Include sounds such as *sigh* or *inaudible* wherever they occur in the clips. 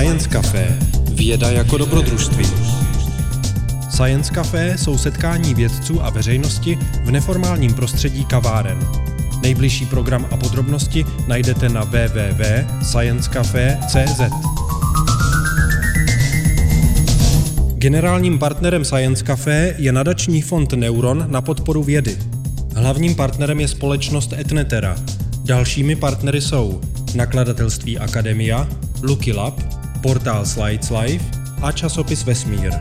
Science Café. Věda jako dobrodružství. Science Café jsou setkání vědců a veřejnosti v neformálním prostředí kaváren. Nejbližší program a podrobnosti najdete na www.sciencecafe.cz. Generálním partnerem Science Café je nadační fond Neuron na podporu vědy. Hlavním partnerem je společnost Etnetera. Dalšími partnery jsou nakladatelství Akademia, Lucky Lab, portál Slides Life a časopis Vesmír.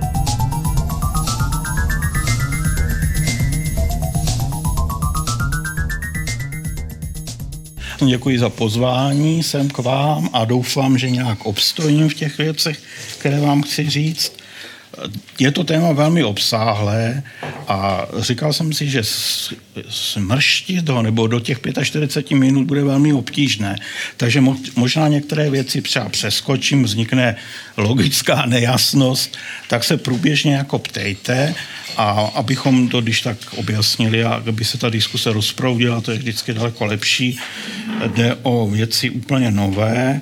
Děkuji za pozvání sem k vám a doufám, že nějak obstojím v těch věcech, které vám chci říct. Je to téma velmi obsáhlé a říkal jsem si, že smrštit ho nebo do těch 45 minut bude velmi obtížné. Takže možná některé věci třeba přeskočím, vznikne logická nejasnost, tak se průběžně jako ptejte a abychom to když tak objasnili a aby se ta diskuse rozproudila, to je vždycky daleko lepší. Jde o věci úplně nové,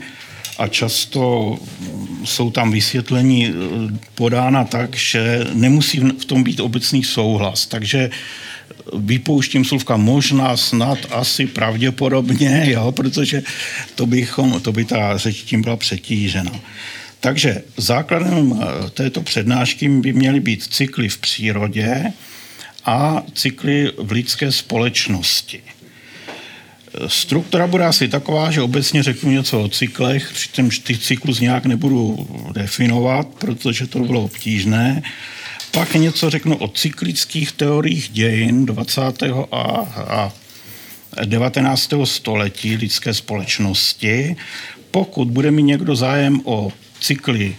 a často jsou tam vysvětlení eh, podána tak, že nemusí v tom být obecný souhlas. Takže vypouštím slovka možná, snad, asi, pravděpodobně, *laughs* jo, protože to, bychom, to by ta řeč tím byla přetížena. Takže základem eh, této přednášky by měly být cykly v přírodě a cykly v lidské společnosti. Struktura bude asi taková, že obecně řeknu něco o cyklech, přičemž ty cyklus nějak nebudu definovat, protože to bylo obtížné. Pak něco řeknu o cyklických teoriích dějin 20. a, a 19. století lidské společnosti. Pokud bude mi někdo zájem o cykly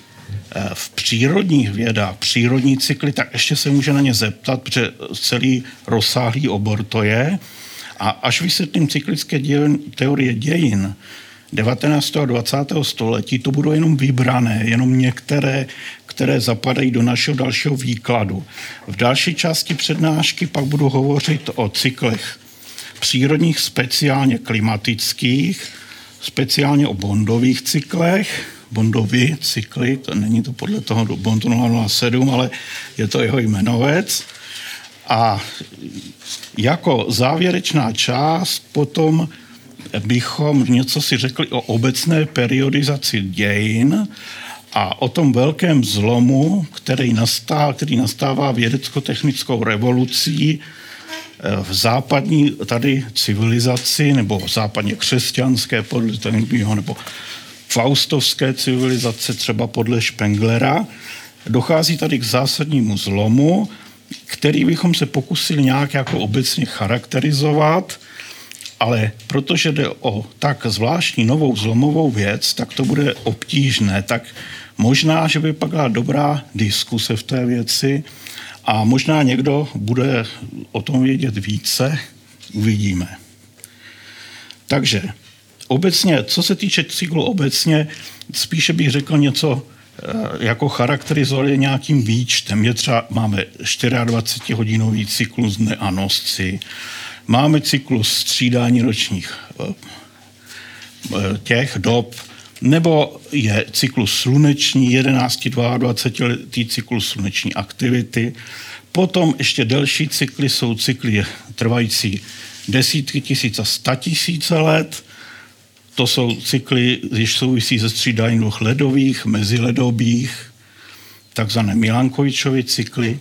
eh, v přírodních vědách, přírodní cykly, tak ještě se může na ně zeptat, protože celý rozsáhlý obor to je. A až vysvětlím cyklické dějin, teorie dějin 19. a 20. století, to budou jenom vybrané, jenom některé, které zapadají do našeho dalšího výkladu. V další části přednášky pak budu hovořit o cyklech přírodních, speciálně klimatických, speciálně o bondových cyklech, bondový cykly, to není to podle toho Bondu 007, ale je to jeho jmenovec. A jako závěrečná část potom bychom něco si řekli o obecné periodizaci dějin a o tom velkém zlomu, který, nastává, který nastává vědecko-technickou revolucí eh, v západní tady civilizaci, nebo západně křesťanské podle Tengbýho, nebo faustovské civilizace, třeba podle Spenglera, dochází tady k zásadnímu zlomu, který bychom se pokusili nějak jako obecně charakterizovat, ale protože jde o tak zvláštní novou zlomovou věc, tak to bude obtížné. Tak možná, že by pak byla dobrá diskuse v té věci a možná někdo bude o tom vědět více, uvidíme. Takže obecně, co se týče cyklu obecně, spíše bych řekl něco jako charakterizovali nějakým výčtem. Je třeba, máme 24-hodinový cyklus dne a nosci, máme cyklus střídání ročních eh, eh, těch dob, nebo je cyklus sluneční, 11-22 letý cyklus sluneční aktivity. Potom ještě delší cykly jsou cykly trvající desítky tisíc a sta tisíce let. To jsou cykly, když souvisí se střídáním dvou ledových, meziledobých, takzvané Milankovičovy cykly.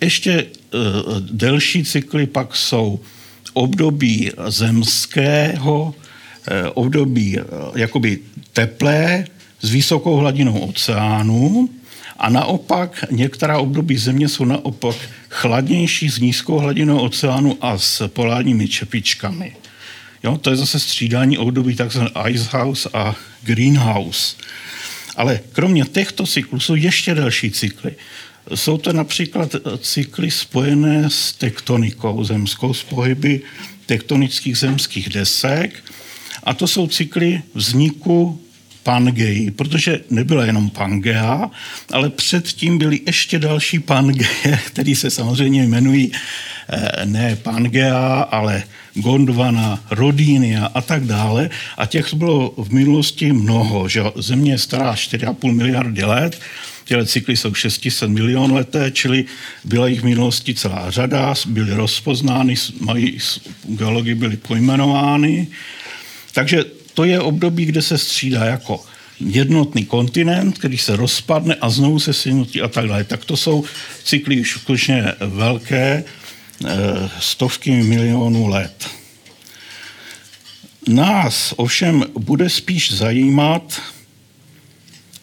Ještě uh, delší cykly pak jsou období zemského, uh, období uh, jakoby teplé s vysokou hladinou oceánu a naopak některá období země jsou naopak chladnější s nízkou hladinou oceánu a s polárními čepičkami. Jo, to je zase střídání období takzvané Icehouse a Greenhouse. Ale kromě těchto cyklů jsou ještě další cykly. Jsou to například cykly spojené s tektonikou zemskou, s pohyby tektonických zemských desek. A to jsou cykly vzniku Pangeji, protože nebyla jenom Pangea, ale předtím byly ještě další Pangeje, *laughs* které se samozřejmě jmenují eh, ne Pangea, ale Gondwana, Rodinia a tak dále. A těch bylo v minulosti mnoho. Že Země je stará 4,5 miliardy let, tyhle cykly jsou 600 milion leté, čili byla jich v minulosti celá řada, byly rozpoznány, mají, geology byly pojmenovány. Takže to je období, kde se střídá jako jednotný kontinent, který se rozpadne a znovu se sjednotí a tak dále. Tak to jsou cykly už skutečně velké, stovky milionů let. Nás ovšem bude spíš zajímat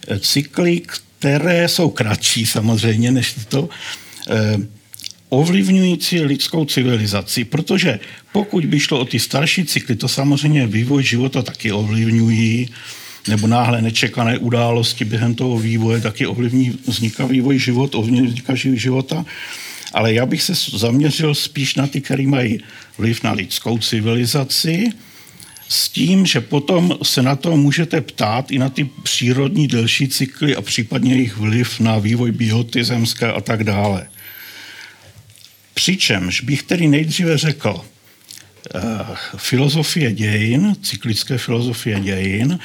eh, cykly, které jsou kratší samozřejmě než to, eh, ovlivňující lidskou civilizaci, protože pokud by šlo o ty starší cykly, to samozřejmě vývoj života taky ovlivňují, nebo náhle nečekané události během toho vývoje taky ovlivní vzniká vývoj život, ovlivní vzniká života. Ale já bych se zaměřil spíš na ty, které mají vliv na lidskou civilizaci, s tím, že potom se na to můžete ptát i na ty přírodní delší cykly a případně jejich vliv na vývoj bioty zemské a tak dále. Přičemž bych tedy nejdříve řekl, eh, filozofie dějin, cyklické filozofie dějin,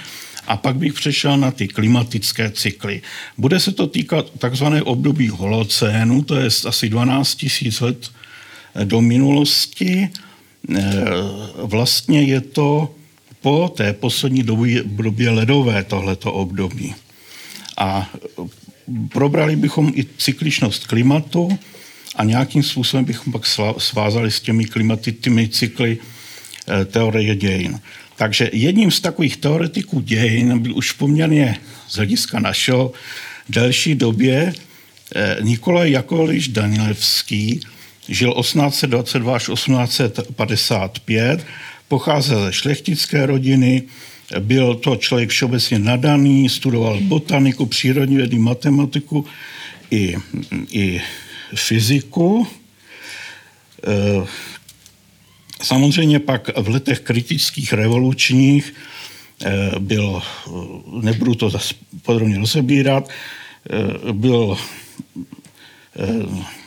a pak bych přešel na ty klimatické cykly. Bude se to týkat takzvané období holocénu, to je asi 12 000 let do minulosti. Eh, vlastně je to po té poslední době, ledové tohleto období. A probrali bychom i cykličnost klimatu a nějakým způsobem bychom pak svázali s těmi klimatickými cykly eh, teorie dějin. Takže jedním z takových teoretiků dějin byl už poměrně z hlediska našeho delší době eh, Nikolaj Jakovliš Danilevský, žil 1822 až 1855, pocházel ze šlechtické rodiny, byl to člověk všeobecně nadaný, studoval botaniku, přírodní vědy, matematiku i, i fyziku. Eh, Samozřejmě pak v letech kritických revolučních eh, byl, eh, nebudu to podrobně rozebírat, eh, byl,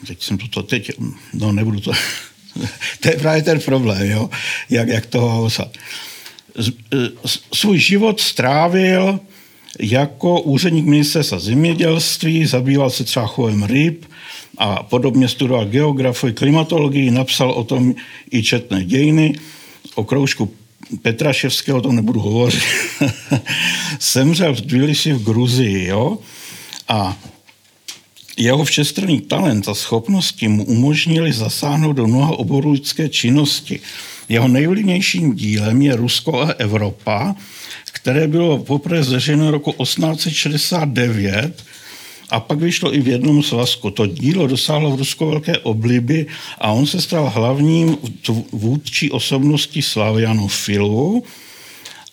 teď jsem to, teď, no nebudu to, *laughs* to je právě ten problém, jo, jak, jak toho housat. Svůj život strávil jako úředník ministerstva zemědělství, zabýval se třeba chovem ryb, a podobně studoval geografii, klimatologii, napsal o tom i četné dějiny. O kroužku Petraševského o tom nebudu hovořit. *laughs* Semřel v Tbilisi v Gruzii, jo? A jeho všestranný talent a schopnosti mu umožnili zasáhnout do mnoha oborů lidské činnosti. Jeho nejvlivnějším dílem je Rusko a Evropa, které bylo poprvé zveřejněno roku 1869 a pak vyšlo i v jednom svazku. To dílo dosáhlo v Rusku velké obliby a on se stal hlavním vůdčí osobností slavianofilu,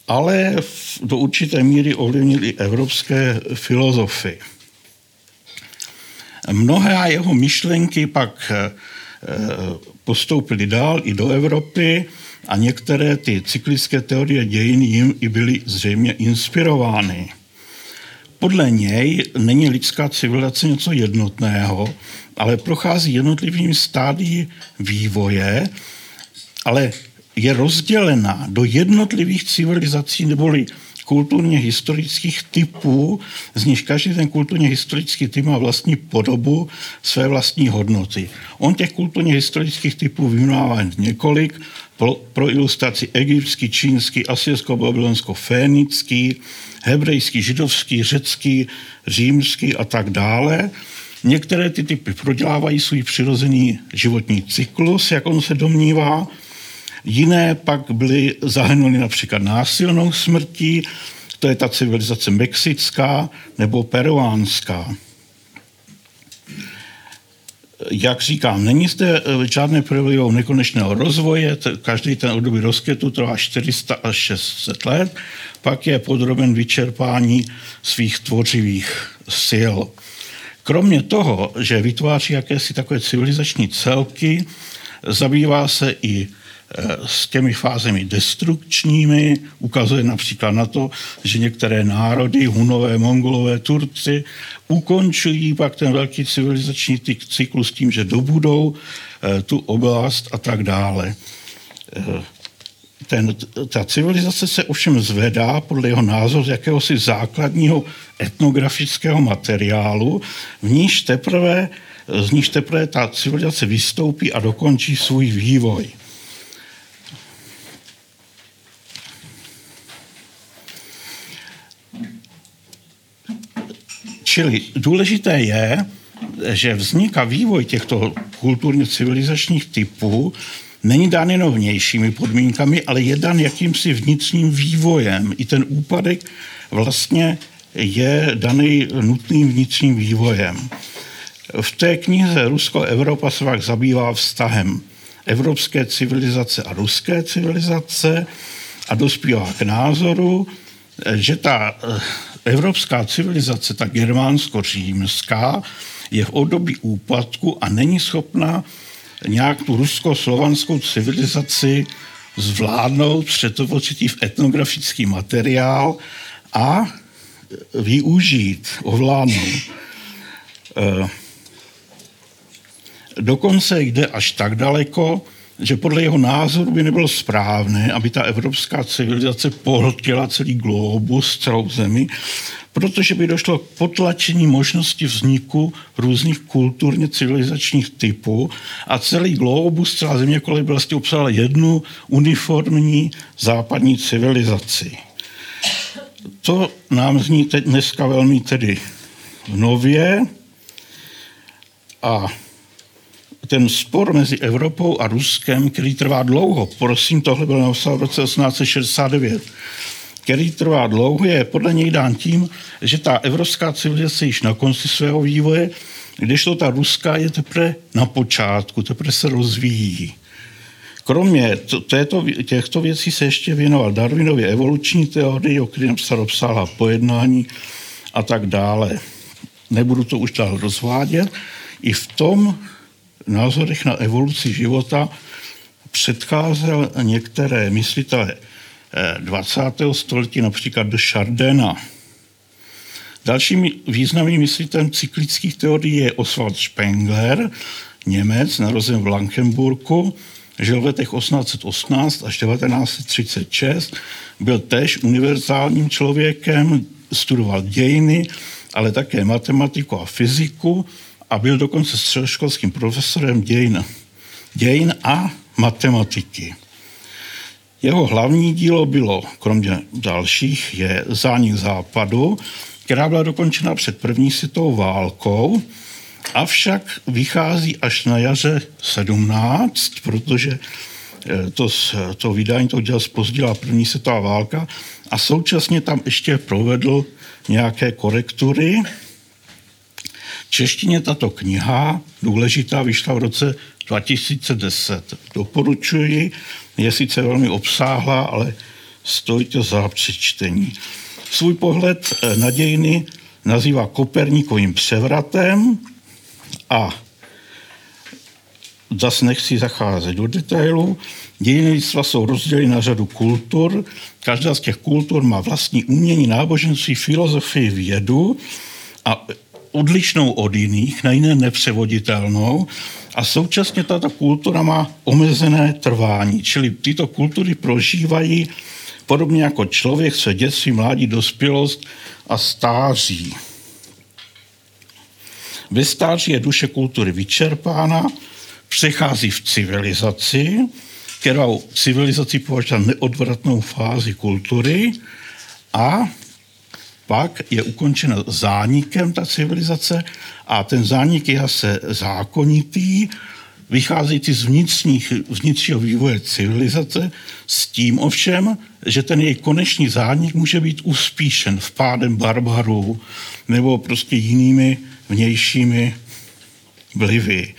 ale do určité míry ovlivnil i evropské filozofy. Mnohé jeho myšlenky pak eh, postoupily dál i do Evropy a některé ty cyklické teorie dějin jim i byly zřejmě inspirovány. Podle něj není lidská civilizace něco jednotného, ale prochází jednotlivými stádií vývoje, ale je rozdělena do jednotlivých civilizací neboli kulturně historických typů, z nich každý ten kulturně historický typ má vlastní podobu, své vlastní hodnoty. On těch kulturně historických typů vyjmenovává několik, pro, pro ilustraci egyptský, čínský, asyrsko, babylonsko, fénický, hebrejský, židovský, řecký, římský a tak dále. Některé ty typy prodělávají svůj přirozený životní cyklus, jak on se domnívá, jiné pak byly zahrnuly například násilnou smrtí, to je ta civilizace mexická nebo peruánská. Jak říkám, není zde eh, žádné projevy nekonečného rozvoje, každý ten období rozkvětu trvá 400 až 600 let, pak je podroben vyčerpání svých tvořivých sil. Kromě toho, že vytváří jakési takové civilizační celky, zabývá se i s těmi fázemi destrukčními, ukazuje například na to, že některé národy, Hunové, Mongolové, Turci, ukončují pak ten velký civilizační cyklus tím, že dobudou eh, tu oblast a tak dále. Eh, ten, ta civilizace se ovšem zvedá podle jeho názoru z jakéhosi základního etnografického materiálu, v níž teprve, z níž teprve ta civilizace vystoupí a dokončí svůj vývoj. Čili důležité je, že vznik a vývoj těchto kulturně civilizačních typů není dán jenom vnějšími podmínkami, ale je dán jakýmsi vnitřním vývojem. I ten úpadek vlastně je daný nutným vnitřním vývojem. V té knize Rusko-Evropa se pak zabývá vztahem evropské civilizace a ruské civilizace a dospívá k názoru, že ta evropská civilizace, ta germánsko-římská, je v období úpadku a není schopna nějak tu rusko-slovanskou civilizaci zvládnout, přetvořit v etnografický materiál a využít, ovládnout. Eh, dokonce jde až tak daleko, že podle jeho názoru by nebylo správné, aby ta evropská civilizace pohltila celý globus, celou zemi, protože by došlo k potlačení možnosti vzniku různých kulturně civilizačních typů a celý globus, celá země kolem by vlastně obsahla jednu uniformní západní civilizaci. To nám zní teď dneska velmi tedy nově a ten spor mezi Evropou a Ruskem, který trvá dlouho, prosím, tohle bylo napsáno v roce 1869, který trvá dlouho, je podle něj dán tím, že ta evropská civilizace již na konci svého vývoje, když to ta ruská je teprve na počátku, teprve se rozvíjí. Kromě této, těchto věcí se ještě věnoval Darwinově evoluční teorii, o které napsal obsáhla pojednání a tak dále. Nebudu to už dál rozvádět. I v tom názorech na evoluci života předcházel některé myslitele 20. Eh, století, například de Chardena. Dalším významným myslitelem cyklických teorií je Oswald Spengler, Němec, narozen v Blankenburku, žil v letech 1818 až 1936, byl též univerzálním člověkem, studoval dějiny, ale také matematiku a fyziku a byl dokonce středoškolským profesorem dějin, dějin a matematiky. Jeho hlavní dílo bylo, kromě dalších, je Zánik západu, která byla dokončena před první světovou válkou, avšak vychází až na jaře 17, protože eh, to, to vydání to udělal spozdila první světová válka a současně tam ještě provedl nějaké korektury, češtině tato kniha, důležitá, vyšla v roce 2010. Doporučuji, je sice velmi obsáhlá, ale stojí to za přečtení. Svůj pohled eh, na dějiny nazývá Koperníkovým převratem a zase nechci zacházet do detailů. Dějiny lidstva jsou rozděleny na řadu kultur. Každá z těch kultur má vlastní umění, náboženství, filozofii, vědu a odlišnou od jiných, na jiné nepřevoditelnou a současně tato kultura má omezené trvání, čili tyto kultury prožívají podobně jako člověk své dětství, mládí, dospělost a stáří. Ve stáří je duše kultury vyčerpána, přechází v civilizaci, kterou civilizaci považuje neodvratnou fázi kultury a pak je ukončena zánikem ta civilizace a ten zánik je zase zákonitý, vycházející z vnitřních, vnitřního vývoje civilizace, s tím ovšem, že ten její konečný zánik může být uspíšen vpádem barbarů nebo prostě jinými vnějšími vlivy.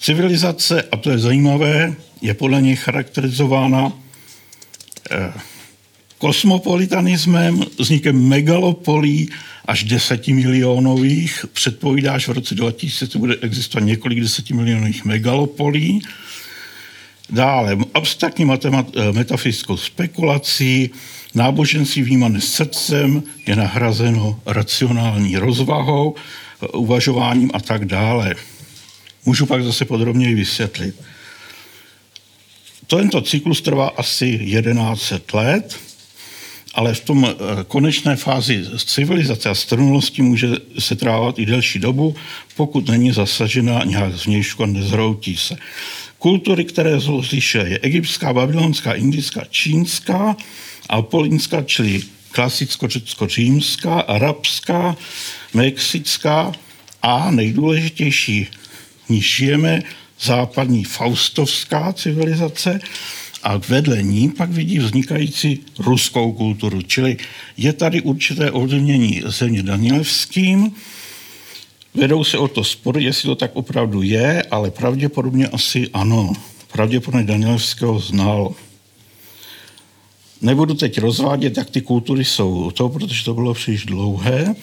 Civilizace, a to je zajímavé, je podle něj charakterizována eh, kosmopolitanismem, vznikem megalopolí až desetimilionových. Předpovídá, že v roce 2000 bude existovat několik desetimilionových megalopolí. Dále abstraktní matemat- metafyzickou spekulací, náboženství vnímané srdcem je nahrazeno racionální rozvahou, uvažováním a tak dále. Můžu pak zase podrobněji vysvětlit. Tento cyklus trvá asi 11 let, ale v tom eh, konečné fázi civilizace a strnulosti může se trávat i delší dobu, pokud není zasažena nějak zvnějšku a nezhroutí se. Kultury, které jsou je egyptská, babylonská, indická, čínská, apolínská, čili klasicko-řecko-římská, arabská, mexická a nejdůležitější, níž žijeme, západní faustovská civilizace a vedle ní pak vidí vznikající ruskou kulturu. Čili je tady určité ovlivnění země Danielevským, vedou se o to spory, jestli to tak opravdu je, ale pravděpodobně asi ano. Pravděpodobně Danielevského znal. Nebudu teď rozvádět, jak ty kultury jsou to, protože to bylo příliš dlouhé,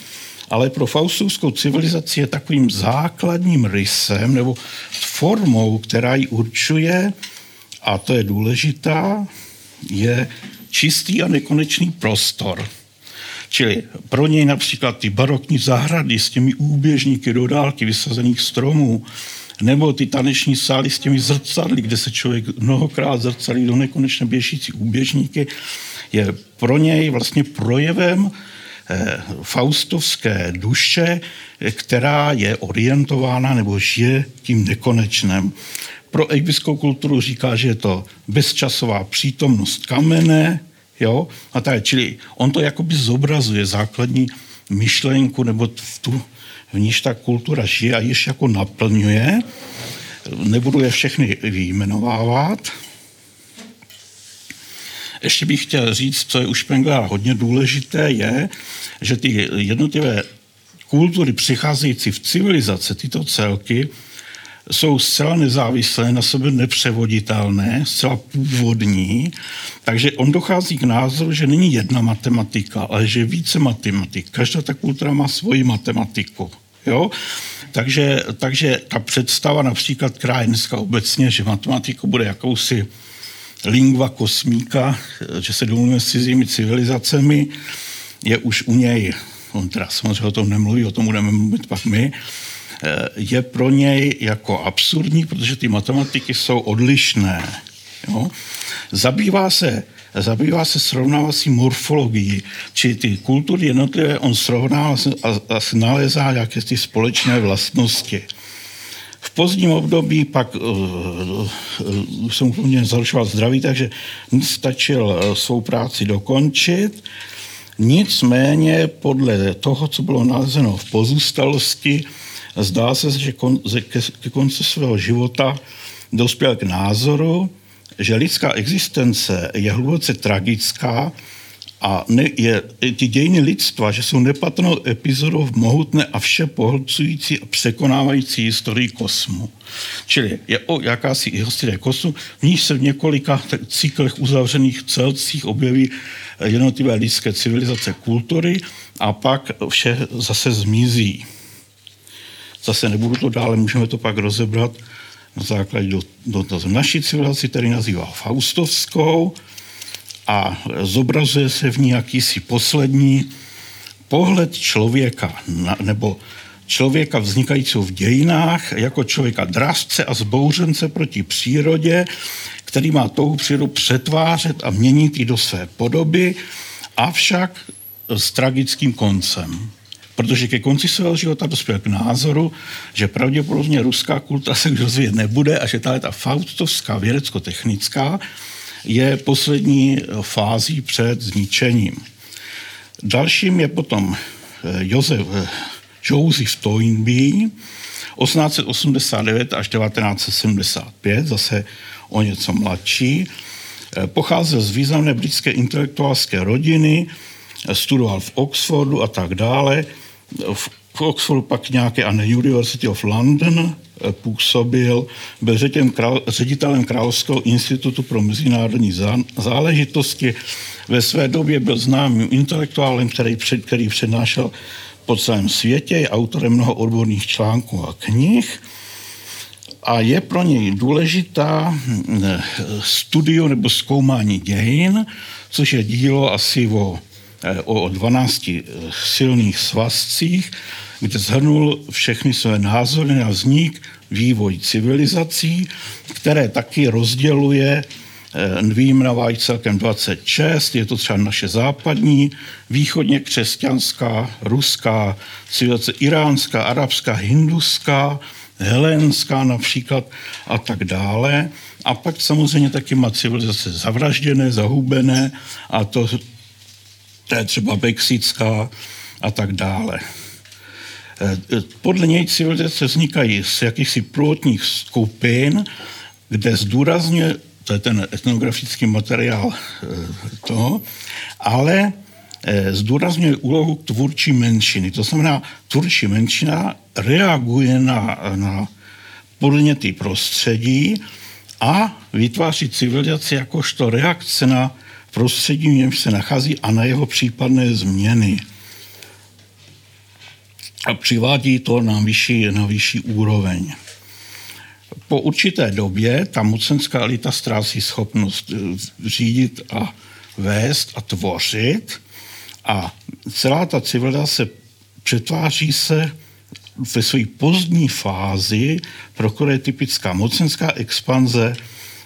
ale pro faustovskou civilizaci je takovým základním rysem nebo formou, která ji určuje, a to je důležitá, je čistý a nekonečný prostor. Čili pro něj například ty barokní zahrady s těmi úběžníky do dálky vysazených stromů, nebo ty taneční sály s těmi zrcadly, kde se člověk mnohokrát zrcadlí do nekonečně běžící úběžníky, je pro něj vlastně projevem eh, faustovské duše, která je orientována nebo žije tím nekonečným. Pro egyptskou kulturu říká, že je to bezčasová přítomnost kamene, jo, a tak, čili on to jakoby zobrazuje základní myšlenku nebo v tu v níž ta kultura žije a již jako naplňuje. Nebudu je všechny vyjmenovávat. Ještě bych chtěl říct, co je u Špengla hodně důležité, je, že ty jednotlivé kultury přicházející v civilizace, tyto celky, jsou zcela nezávislé, na sebe nepřevoditelné, zcela původní, takže on dochází k názoru, že není jedna matematika, ale že více matematik. Každá ta kultura má svoji matematiku. Jo? Takže, takže ta představa například, která je dneska obecně, že matematika bude jakousi lingva kosmíka, že se domluvíme s cizími civilizacemi, je už u něj, on teda samozřejmě o tom nemluví, o tom budeme mluvit pak my, je pro něj jako absurdní, protože ty matematiky jsou odlišné. Jo? Zabývá se zabývá se srovnávací morfologií, či ty kultury jednotlivé on srovnává a, a nalézá jaké ty společné vlastnosti. V pozdním období pak uh, uh, jsem úplně zaručoval zdraví, takže stačil svou práci dokončit. Nicméně podle toho, co bylo nalezeno v pozůstalosti, Zdá se, že kon, ke, ke konci svého života dospěl k názoru, že lidská existence je hluboce tragická a ne, je, ty dějiny lidstva, že jsou nepatrnou epizodou v mohutné a vše pohlcující a překonávající historii kosmu. Čili je o jakási historie kosmu, v níž se v několika cyklech uzavřených celcích objeví jednotlivé lidské civilizace kultury a pak vše zase zmizí. Zase nebudu to dále, můžeme to pak rozebrat na základě do, naší civilizaci, který nazývá Faustovskou a zobrazuje se v ní jakýsi poslední pohled člověka, na, nebo člověka vznikajícího v dějinách, jako člověka drazce a zbouřence proti přírodě, který má touhu přírodu přetvářet a měnit ji do své podoby, avšak s tragickým koncem protože ke konci svého života dospěl k názoru, že pravděpodobně ruská kultura se už rozvíjet nebude a že ta, ta faustovská vědecko-technická je poslední fází před zničením. Dalším je potom eh, Josef eh, Joseph Toynbee, 1889 až 1975, zase o něco mladší. Eh, pocházel z významné britské intelektuálské rodiny, studoval v Oxfordu a tak dále v Oxfordu pak nějaké a na University of London eh, působil, byl ředitelem, král, ředitelem Královského institutu pro mezinárodní záležitosti. Ve své době byl známým intelektuálem, který, před, který přednášel po celém světě, je autorem mnoho odborných článků a knih a je pro něj důležitá hm, studio nebo zkoumání dějin, což je dílo asi o, o 12 silných svazcích, kde zhrnul všechny své názory na vznik, vývoj civilizací, které taky rozděluje eh, Výmrava celkem 26, je to třeba naše západní, východně křesťanská, ruská, civilizace iránská, arabská, hinduská, helénská například a tak dále. A pak samozřejmě taky má civilizace zavražděné, zahubené a to, to je třeba mexická a tak dále. Eh, podle něj civilizace vznikají z jakýchsi prvotních skupin, kde zdůrazně, to je ten etnografický materiál eh, toho, ale eh, zdůrazňuje úlohu tvůrčí menšiny. To znamená, tvůrčí menšina reaguje na, na podněty prostředí a vytváří civilizaci jakožto reakce na prostředí, v němž se nachází a na jeho případné změny a přivádí to na vyšší, na vyšší úroveň. Po určité době ta mocenská elita ztrácí schopnost eh, řídit a vést a tvořit a celá ta civilizace přetváří se ve své pozdní fázi, pro které je typická mocenská expanze,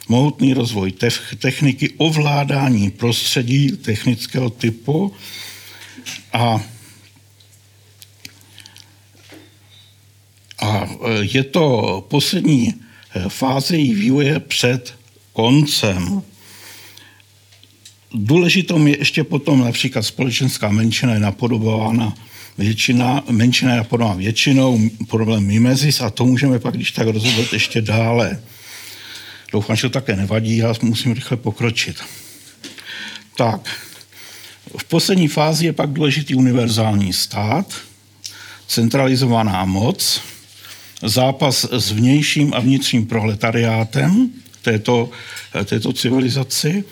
mohutný rozvoj techniky, ovládání prostředí technického typu a A je to poslední e, fáze její vývoje před koncem. Důležitou je ještě potom například společenská menšina je napodobována většina, menšina je napodobována většinou, problém mimezis a to můžeme pak, když tak rozhodnout ještě dále. Doufám, že to také nevadí, já musím rychle pokročit. Tak, v poslední fázi je pak důležitý univerzální stát, centralizovaná moc, zápas s vnějším a vnitřním proletariátem této, této civilizaci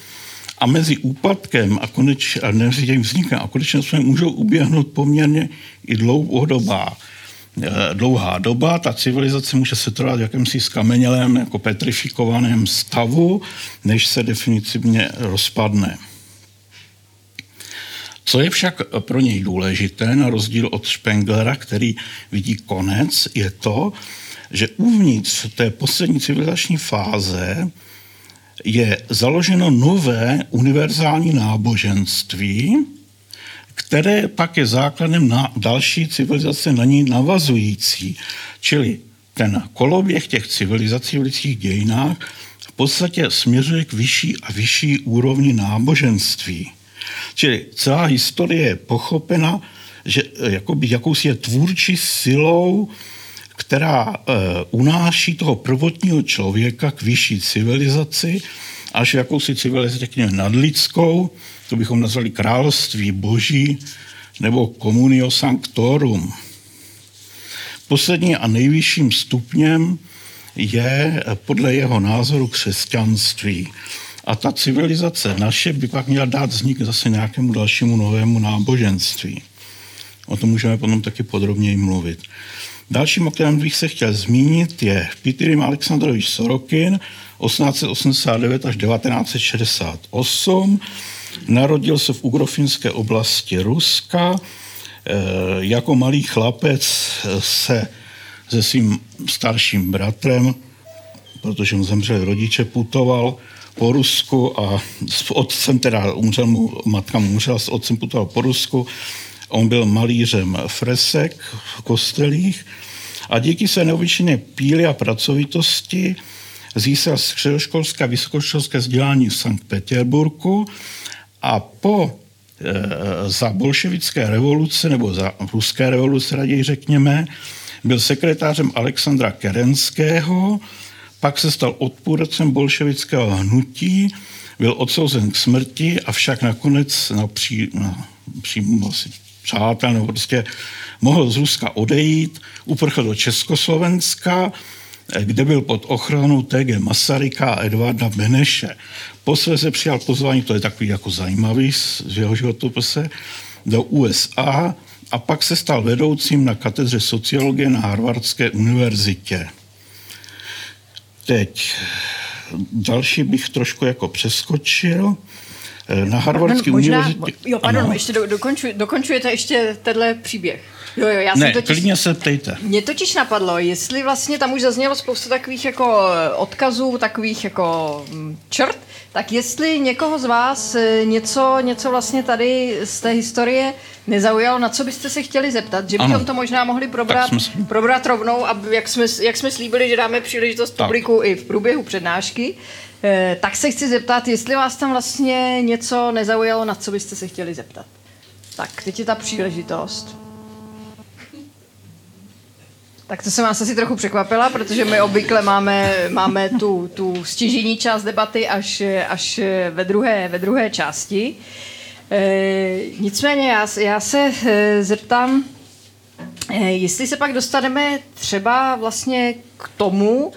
a mezi úpadkem a, koneč, a vznikem a konečně jsme můžou uběhnout poměrně i dlouhodobá dlouhá doba. Ta civilizace může se trvat v jakémsi skamenělém, jako petrifikovaném stavu, než se definitivně rozpadne. Co je však pro něj důležité, na rozdíl od Spenglera, který vidí konec, je to, že uvnitř té poslední civilizační fáze je založeno nové univerzální náboženství, které pak je základem na další civilizace na ní navazující. Čili ten koloběh těch civilizací v lidských dějinách v podstatě směřuje k vyšší a vyšší úrovni náboženství. Čili celá historie je pochopena, že eh, jakoby, jakousi je tvůrčí silou, která e, unáší toho prvotního člověka k vyšší civilizaci, až jakousi civilizaci, řekněme, nadlidskou, to bychom nazvali království boží nebo communio sanctorum. Poslední a nejvyšším stupněm je podle jeho názoru křesťanství. A ta civilizace naše by pak měla dát vznik zase nějakému dalšímu novému náboženství. O tom můžeme potom taky podrobněji mluvit. Dalším, o kterém bych se chtěl zmínit, je Pitirim Aleksandrovič Sorokin, 1889 až 1968. Narodil se v Ugrofinské oblasti Ruska. E, jako malý chlapec se se svým starším bratrem, protože mu zemřeli rodiče, putoval po Rusku a s otcem, teda umřel mu, matka mu umřela, s otcem putoval po Rusku. On byl malířem fresek v kostelích a díky své neobyčejné píly a pracovitosti získal středoškolské a vysokoškolské vzdělání v Sankt Petersburgu a po e, za bolševické revoluce, nebo za ruské revoluce raději řekněme, byl sekretářem Alexandra Kerenského, pak se stal odpůrcem bolševického hnutí, byl odsouzen k smrti, avšak nakonec na, pří, na přímo asi přátel, nebo prostě mohl z Ruska odejít, uprchl do Československa, kde byl pod ochranou TG Masaryka a Edvarda Beneše. Posledně přijal pozvání, to je takový jako zajímavý z jeho životopise, do USA a pak se stal vedoucím na katedře sociologie na Harvardské univerzitě. teď další bych trošku jako přeskočil. Na Harvardské univerzitě... Jo, pardon, ano. ještě do, dokončuj, dokončujete ještě tenhle příběh. Jo, jo, já ne, totiž, klidně se ptejte. Mě totiž napadlo, jestli vlastně tam už zaznělo spoustu takových jako odkazů, takových jako mm, črt, tak jestli někoho z vás eh, něco, něco vlastně tady z té historie nezaujalo, na co byste se chtěli zeptat, že bychom ano. to možná mohli probrat, jsme... probrat rovnou, a jak jsme, jak jsme slíbili, že dáme příležitost tak. publiku i v průběhu přednášky, eh, tak se chci zeptat, jestli vás tam vlastně něco nezaujalo, na co byste se chtěli zeptat. Tak, teď je ta příležitost. Tak to jsem vás asi trochu překvapila, protože my obvykle máme, máme tu, tu stěžení část debaty až, až ve, druhé, ve druhé části. E, nicméně já, já se e, zeptám, jestli se pak dostaneme třeba vlastně k tomu,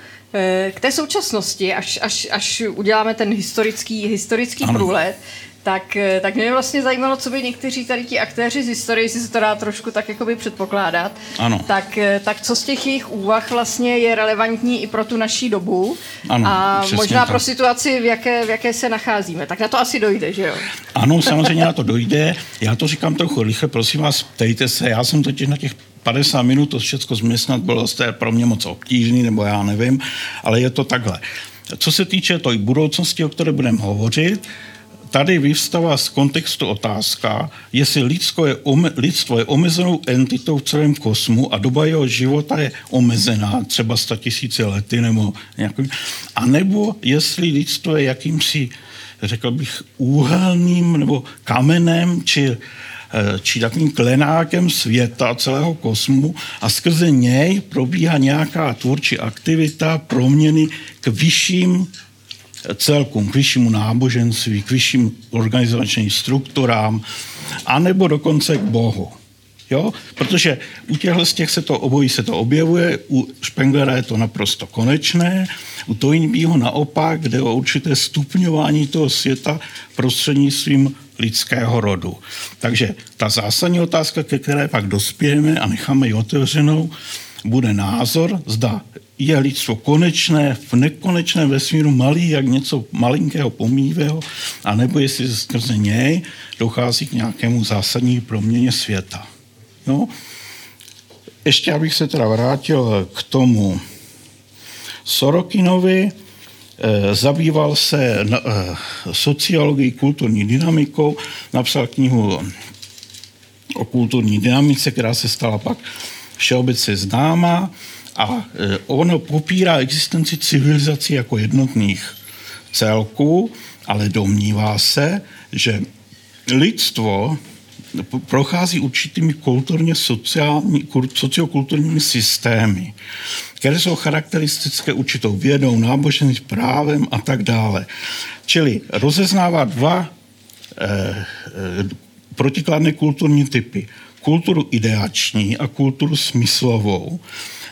k té současnosti, až, až, až uděláme ten historický, historický průlet, tak, eh, tak mě vlastně zajímalo, co by někteří tady ti aktéři z historie, si se to dá trošku tak jakoby předpokládat, ano. Tak, eh, tak co z těch jejich úvah vlastně je relevantní i pro tu naší dobu ano, a možná tak. pro situaci, v jaké, v jaké se nacházíme. Tak na to asi dojde, že jo? Ano, samozřejmě na to dojde. Já to říkám trochu rychle, prosím vás, ptejte se. Já jsem totiž na těch 50 minut to všechno změstnat bylo to pro mě moc obtížný, nebo já nevím, ale je to takhle. Co se týče té budoucnosti, o které budeme hovořit, tady vyvstává z kontextu otázka, jestli lidstvo je, ome, lidstvo je omezenou entitou v celém kosmu a doba jeho života je omezená, třeba 100 tisíce lety nebo nějakým, a nebo jestli lidstvo je jakýmsi, řekl bych, úhelným nebo kamenem či eh, či takovým klenákem světa, celého kosmu a skrze něj probíhá nějaká tvůrčí aktivita, proměny k vyšším celkům, k vyššímu náboženství, k vyšším organizačním strukturám, anebo dokonce k Bohu. Jo? Protože u těchto z těch se to obojí se to objevuje, u Spenglera je to naprosto konečné, u Toynbeeho naopak jde o určité stupňování toho světa prostřednictvím lidského rodu. Takže ta zásadní otázka, ke které pak dospějeme a necháme ji otevřenou, bude názor, zda je lidstvo konečné, v nekonečném vesmíru malý, jak něco malinkého pomývého, anebo jestli skrze něj dochází k nějakému zásadní proměně světa. No, ještě abych se teda vrátil k tomu. Sorokinovi, eh, zabýval se eh, sociologií, kulturní dynamikou, napsal knihu o kulturní dynamice, která se stala pak všeobecně známá a e, ono popírá existenci civilizací jako jednotných celků, ale domnívá se, že lidstvo prochází určitými kulturně sociální, sociokulturními systémy, které jsou charakteristické určitou vědou, náboženským právem a tak dále. Čili rozeznává dva eh, eh, protikladné kulturní typy. Kulturu ideační a kulturu smyslovou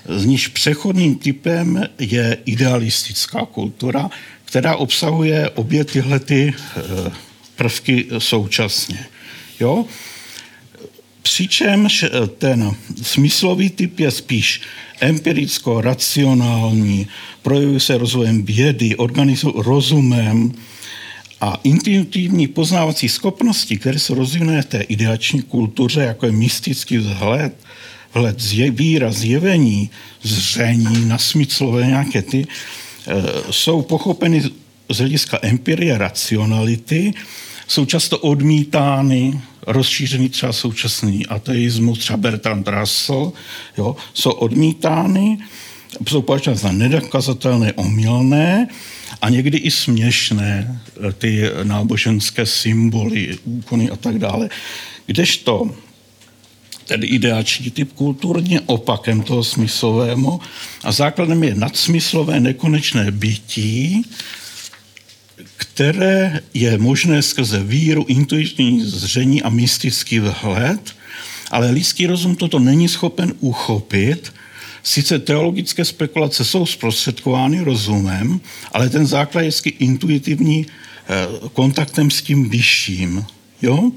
z níž přechodným typem je idealistická kultura, která obsahuje obě tyhle ty eh, prvky současně. Jo? Přičemž eh, ten smyslový typ je spíš empiricko-racionální, projevuje se rozvojem vědy, organizuje rozumem a intuitivní poznávací schopnosti, které jsou rozvinuté v té ideační kultuře, jako je mystický vzhled, vhled zje, výraz, zjevení, zření, nasmyclové nějaké ty, e, jsou pochopeny z hlediska empirie, racionality, jsou často odmítány, rozšířený třeba současný ateismus, třeba Bertrand Russell, jo, jsou odmítány, jsou považovány za nedokazatelné, omylné a někdy i směšné e, ty náboženské symboly, úkony a tak dále. Kdežto ten ideační typ kulturně opakem toho smyslového a základem je nadsmyslové nekonečné bytí, které je možné skrze víru, intuitivní zření a mystický vhled, ale lidský rozum toto není schopen uchopit. Sice teologické spekulace jsou zprostředkovány rozumem, ale ten základ je intuitivní eh, kontaktem s tím vyšším. Jo?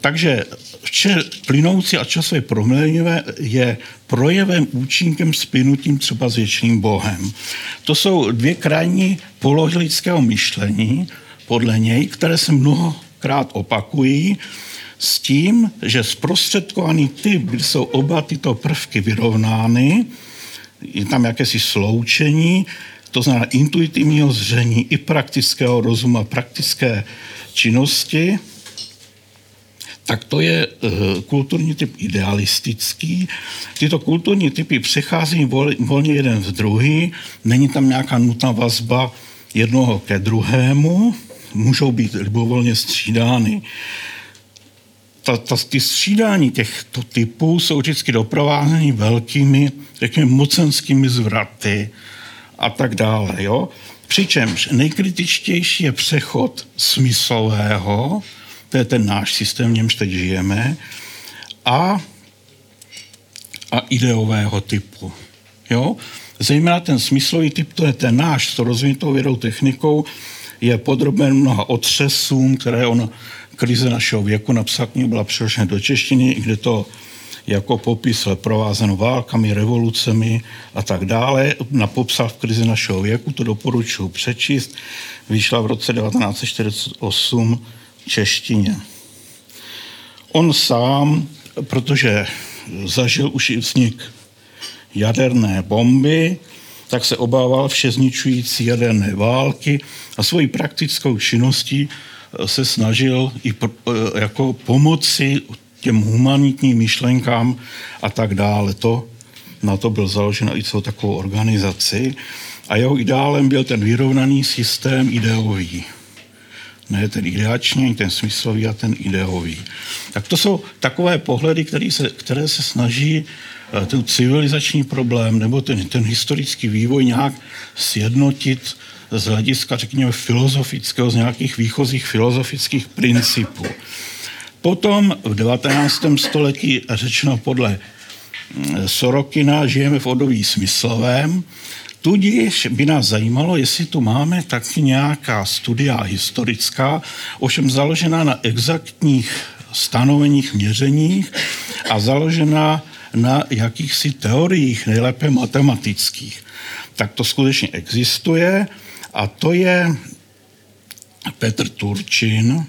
takže vše plynoucí a časově proměnivé je projevem, účinkem, spinutím třeba s věčným Bohem. To jsou dvě krajní polohy lidského myšlení, podle něj, které se mnohokrát opakují, s tím, že zprostředkovaný typ, kdy jsou oba tyto prvky vyrovnány, je tam jakési sloučení, to znamená intuitivního zření i praktického rozumu a praktické činnosti, tak to je uh, kulturní typ idealistický. Tyto kulturní typy přechází vol, volně jeden v druhý, není tam nějaká nutná vazba jednoho ke druhému, můžou být libovolně střídány. Ta, ta, ty střídání těchto typů jsou vždycky doprovázeny velkými, řekněme, mocenskými zvraty a tak dále. Jo? Přičemž nejkritičtější je přechod smyslového, to je ten náš systém, v němž teď žijeme, a, a ideového typu. Jo? Zejména ten smyslový typ, to je ten náš s rozvinutou vědou technikou, je podroben mnoha otřesům, které on krize našeho věku napsal knihu byla přeložena do češtiny, kde to jako popis provázeno válkami, revolucemi a tak dále. Na popsal v krizi našeho věku, to doporučuji přečíst. Vyšla v roce 1948 češtině. On sám, protože zažil už i vznik jaderné bomby, tak se obával všezničující jaderné války a svojí praktickou činností eh, se snažil i eh, jako pomoci těm humanitním myšlenkám a tak dále. To, na to byl založen i celou takovou organizaci. A jeho ideálem byl ten vyrovnaný systém ideový. Ne ten ideační, ten smyslový a ten ideový. Tak to jsou takové pohledy, které se, které se snaží Eh, ten civilizační problém nebo ten, ten historický vývoj nějak sjednotit z hlediska, řekněme, filozofického, z nějakých výchozích filozofických principů. Potom v 19. století řečeno podle mm, Sorokina žijeme v odoví smyslovém, Tudíž by nás zajímalo, jestli tu máme taky nějaká studia historická, ovšem založená na exaktních stanoveních, měřeních a založená na jakýchsi teoriích, nejlépe matematických. Tak to skutečně existuje a to je Petr Turčin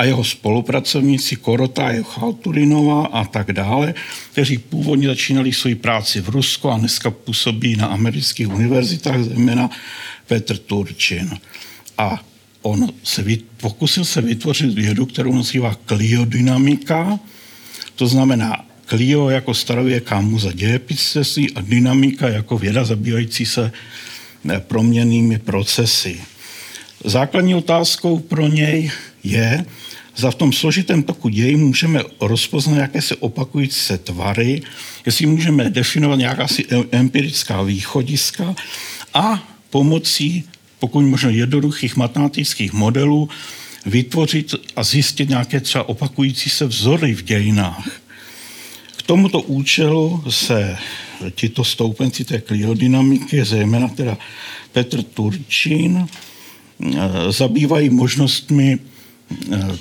a jeho spolupracovníci Korota, Chalturinová a tak dále, kteří původně začínali svoji práci v Rusku a dneska působí na amerických univerzitách, zejména Petr Turčin. A on se pokusil se vytvořit vědu, kterou nazývá kliodynamika, to znamená Clio jako starověká muza dějepisectví a dynamika jako věda zabývající se eh, proměnými procesy. Základní otázkou pro něj je, za v tom složitém toku dějí můžeme rozpoznat jaké se opakující se tvary, jestli můžeme definovat nějaká si empirická východiska a pomocí, pokud možno jednoduchých matematických modelů, vytvořit a zjistit nějaké třeba opakující se vzory v dějinách. Tomuto účelu se tito stoupenci té kliodynamiky, zejména teda Petr Turčín, eh, zabývají možnostmi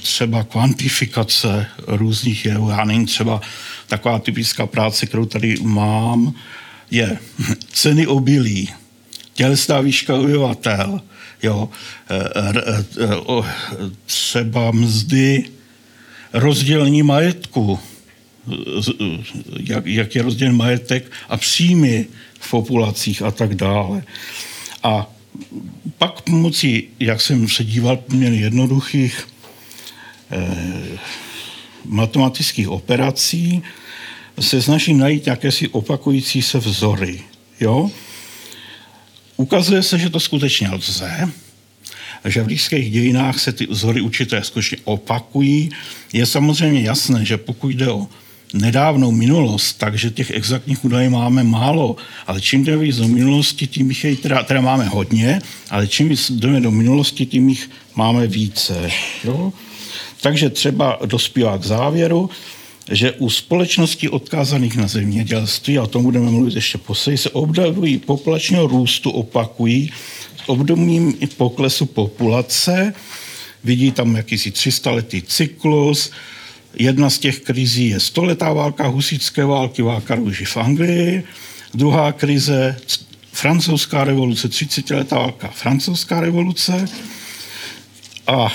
třeba kvantifikace různých jevů. Já nevím, třeba taková typická práce, kterou tady mám, je *laughs* ceny obilí, tělesná výška obyvatel, jo, eh, třeba mzdy, rozdělení majetku, jak, jak je rozdělen majetek a příjmy v populacích a tak dále. A pak pomocí, jak jsem se díval, poměrně jednoduchých eh, matematických operací, se snaží najít jakési opakující se vzory. Jo? Ukazuje se, že to skutečně lze, že v blízkých dějinách se ty vzory určité skutečně opakují. Je samozřejmě jasné, že pokud jde o nedávnou minulost, takže těch exaktních údajů máme málo, ale čím jdeme víc do minulosti, tím jich je teda, teda máme hodně, ale čím jdeme do minulosti, tím jich máme více. Jo? Takže třeba dospívá k závěru, že u společností odkázaných na zemědělství, a o tom budeme mluvit ještě posledně, se období populačního růstu opakují s obdobím poklesu populace, vidí tam jakýsi 300 letý cyklus, Jedna z těch krizí je stoletá válka, husické války, válka růži v Anglii. Druhá krize, francouzská revoluce, 30 letá válka, francouzská revoluce. A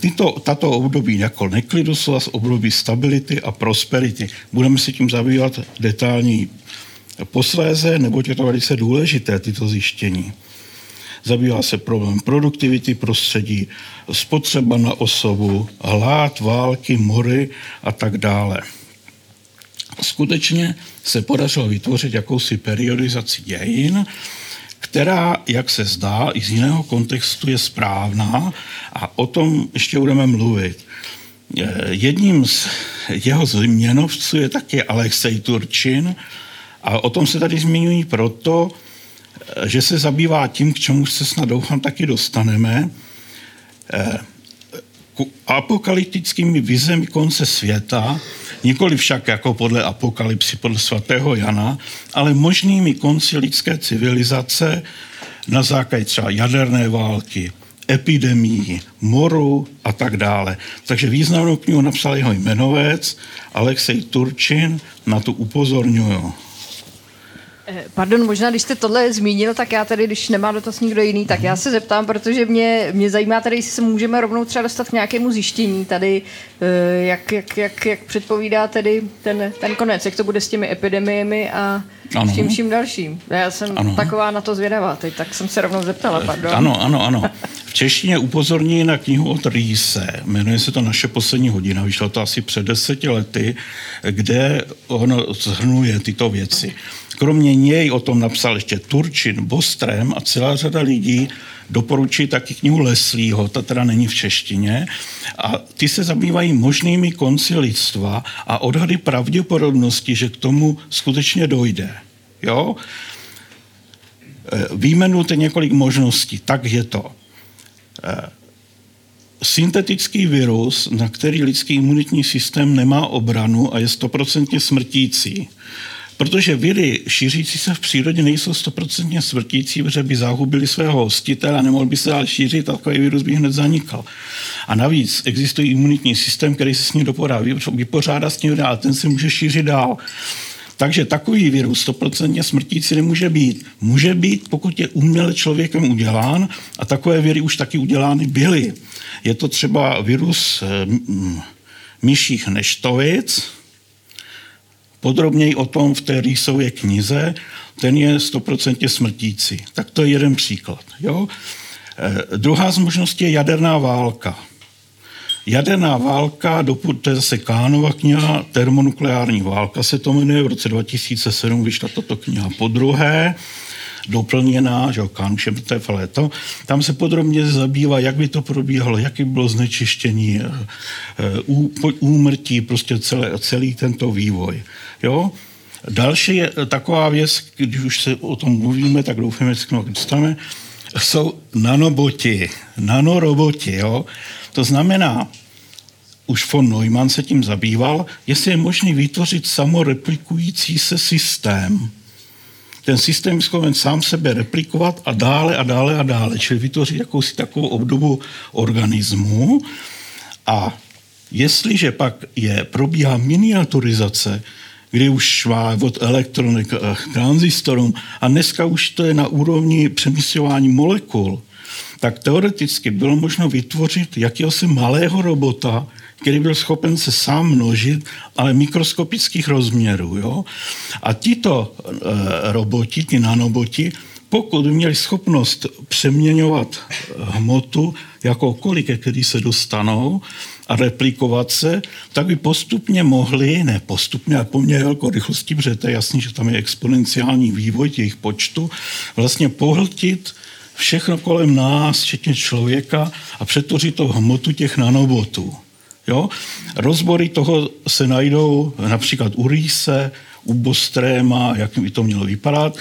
tyto, tato období jako neklidu jsou období stability a prosperity. Budeme se tím zabývat detailní posléze, neboť je to velice důležité, tyto zjištění. Zabývá se problém produktivity prostředí, spotřeba na osobu, hlad, války, mory a tak dále. Skutečně se podařilo vytvořit jakousi periodizaci dějin, která, jak se zdá, i z jiného kontextu je správná a o tom ještě budeme mluvit. Jedním z jeho změnovců je také Alexej Turčin a o tom se tady zmiňují proto, že se zabývá tím, k čemu se snad doufám taky dostaneme, eh, apokalyptickými vizemi konce světa, nikoli však jako podle apokalypsy, podle svatého Jana, ale možnými konci lidské civilizace na základě třeba jaderné války, epidemii, moru a tak dále. Takže významnou knihu napsal jeho jmenovec Alexej Turčin, na to upozorňuju. Eh, pardon, možná když jste tohle zmínil, tak já tady, když nemá dotaz nikdo jiný, tak já se zeptám, protože mě, mě zajímá tady, jestli se můžeme rovnou třeba dostat k nějakému zjištění tady, eh, jak, jak, jak, jak předpovídá tedy ten, ten konec, jak to bude s těmi epidemiemi a ano. s tím vším dalším. Já jsem ano. taková na to zvědavá, teď, tak jsem se rovnou zeptala, pardon. Ano, ano, ano. V češtině upozorní na knihu od Rýse, jmenuje se to Naše poslední hodina, vyšlo to asi před deseti lety, kde on zhrnuje tyto věci. Kromě něj o tom napsal ještě Turčin, Bostrem a celá řada lidí doporučí taky knihu Leslího, ta teda není v češtině, a ty se zabývají možnými konci lidstva a odhady pravděpodobnosti, že k tomu skutečně dojde. Jo? E, Výjmenujte několik možností, tak je to. E, syntetický virus, na který lidský imunitní systém nemá obranu a je stoprocentně smrtící. Protože viry šířící se v přírodě nejsou stoprocentně smrtící, protože by zahubili svého hostitele a nemohl by se dál šířit, takový virus by hned zanikal. A navíc existuje imunitní systém, který se s ním doporá vypořádá s ním dál, ten se může šířit dál. Takže takový virus stoprocentně smrtící nemůže být. Může být, pokud je uměle člověkem udělán a takové viry už taky udělány byly. Je to třeba virus eh, myších neštovic, Podrobněji o tom v té rýsově knize, ten je stoprocentně smrtící. Tak to je jeden příklad. Jo? E, druhá z možností je jaderná válka. Jaderná válka, doput, to je zase Kánova kniha, termonukleární válka se to jmenuje, v roce 2007 vyšla tato kniha po druhé doplněná, že Kanušem v léto. Tam se podrobně zabývá, jak by to probíhalo, jaký bylo znečištění, eh, eh, úmrtí, prostě celé, celý tento vývoj. Jo? Další je taková věc, když už se o tom mluvíme, tak doufáme, že se dostaneme, jsou nanoboti, nanoroboti. Jo? To znamená, už von Neumann se tím zabýval, jestli je možné vytvořit samoreplikující se systém ten systém je schopen sám sebe replikovat a dále a dále a dále, čili vytvořit jakousi takovou obdobu organismu. A jestliže pak je, probíhá miniaturizace, kdy už má od elektronik k tranzistorům a dneska už to je na úrovni přemysťování molekul, tak teoreticky bylo možno vytvořit jakéhosi malého robota, který byl schopen se sám množit, ale mikroskopických rozměrů. Jo? A tito e, roboti, ty nanoboti, pokud měli schopnost přeměňovat hmotu jakoukoliv, ke který se dostanou a replikovat se, tak by postupně mohli, ne postupně, ale poměrně velkou rychlostí, protože to je jasný, že tam je exponenciální vývoj jejich počtu, vlastně pohltit všechno kolem nás, včetně člověka a přetvořit to hmotu těch nanobotů. Jo? Rozbory toho se najdou například u Rýse, u Bostréma, jak by to mělo vypadat.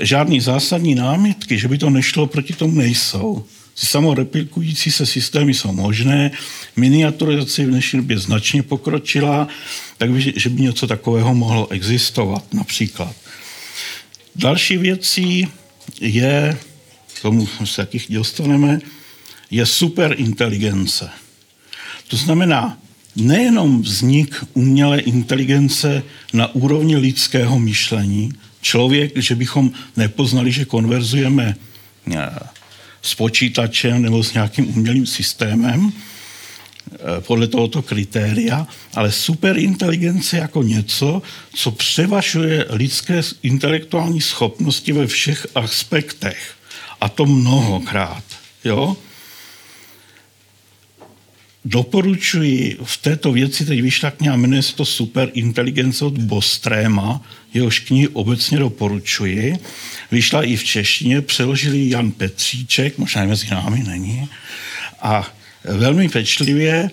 Žádný zásadní námitky, že by to nešlo, proti tomu nejsou. Samoreplikující se systémy jsou možné, miniaturizace v dnešní době značně pokročila, takže že by něco takového mohlo existovat například. Další věcí je, tomu se jakých dostaneme, je superinteligence. To znamená, nejenom vznik umělé inteligence na úrovni lidského myšlení, člověk, že bychom nepoznali, že konverzujeme eh, s počítačem nebo s nějakým umělým systémem, eh, podle tohoto kritéria, ale superinteligence jako něco, co převažuje lidské intelektuální schopnosti ve všech aspektech. A to mnohokrát. Jo? Doporučuji v této věci, teď vyšla kniha, jmenuje se to Super inteligence od Bostréma, jehož knihy obecně doporučuji. Vyšla i v češtině, přeložili Jan Petříček, možná mezi námi není. A velmi pečlivě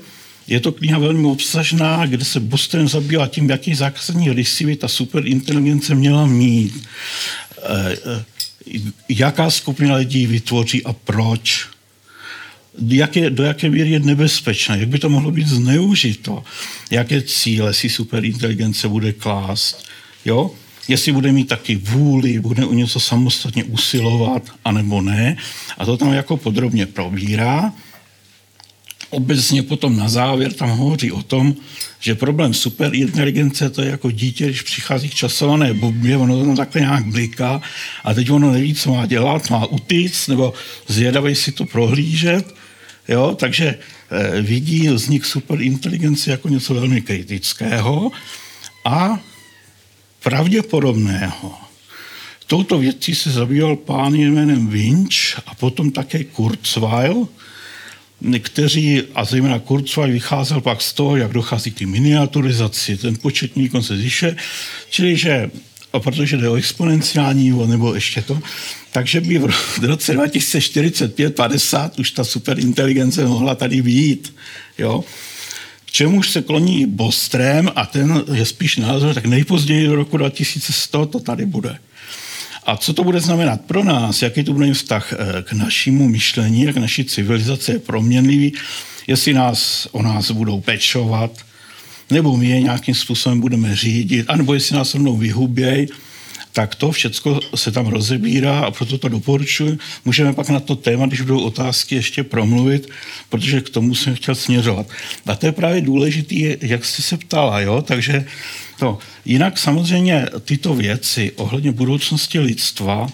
je to kniha velmi obsažná, kde se Bostrém zabývá tím, jaký základní rysy by ta superinteligence měla mít. E, e, jaká skupina lidí vytvoří a proč jaké, do jaké míry je nebezpečné, jak by to mohlo být zneužito, jaké cíle si superinteligence bude klást, jo? jestli bude mít taky vůli, bude o něco samostatně usilovat, anebo ne. A to tam jako podrobně probírá. Obecně potom na závěr tam hovoří o tom, že problém superinteligence to je jako dítě, když přichází k časované bubě, ono tam takhle nějak bliká a teď ono neví, co má dělat, má utíct nebo zvědavej si to prohlížet Jo? Takže eh, vidí vznik superinteligence jako něco velmi kritického a pravděpodobného. Touto věcí se zabýval pán jménem Winch a potom také Kurzweil, kteří, a zejména Kurzweil, vycházel pak z toho, jak dochází k miniaturizaci, ten početní výkon se zvyšuje, čili že a protože jde o exponenciální nebo ještě to, takže by v roce 2045-50 už ta superinteligence mohla tady být. Jo? K čemuž se kloní Bostrém a ten je spíš názor, tak nejpozději do roku 2100 to tady bude. A co to bude znamenat pro nás, jaký to bude vztah eh, k našemu myšlení, jak naší civilizace je proměnlivý, jestli nás o nás budou pečovat, nebo my je nějakým způsobem budeme řídit, anebo jestli nás rovnou vyhubějí, tak to všechno se tam rozebírá a proto to doporučuji. Můžeme pak na to téma, když budou otázky, ještě promluvit, protože k tomu jsem chtěl směřovat. A to je právě důležité, jak jste se ptala, jo? takže to. Jinak samozřejmě tyto věci ohledně budoucnosti lidstva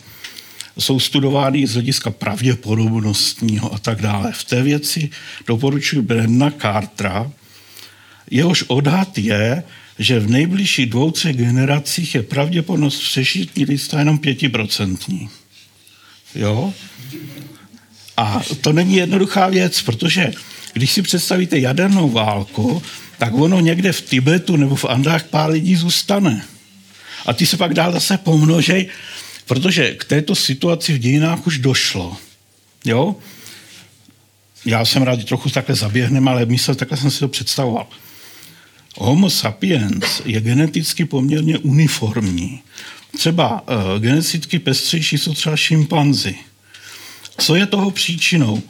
jsou studovány z hlediska pravděpodobnostního a tak dále. V té věci doporučuji Brenda Cartera, jehož odhad je, že v nejbližších dvou, generacích je pravděpodobnost přežití lidstva jenom pětiprocentní. Jo? A to není jednoduchá věc, protože když si představíte jadernou válku, tak ono někde v Tibetu nebo v Andách pár lidí zůstane. A ty se pak dál zase pomnožej, protože k této situaci v dějinách už došlo. Jo? Já jsem rád, trochu takhle zaběhnem, ale myslel, takhle jsem si to představoval. Homo sapiens je geneticky poměrně uniformní. Třeba uh, geneticky pestřejší jsou třeba šimpanzi. Co je toho příčinou?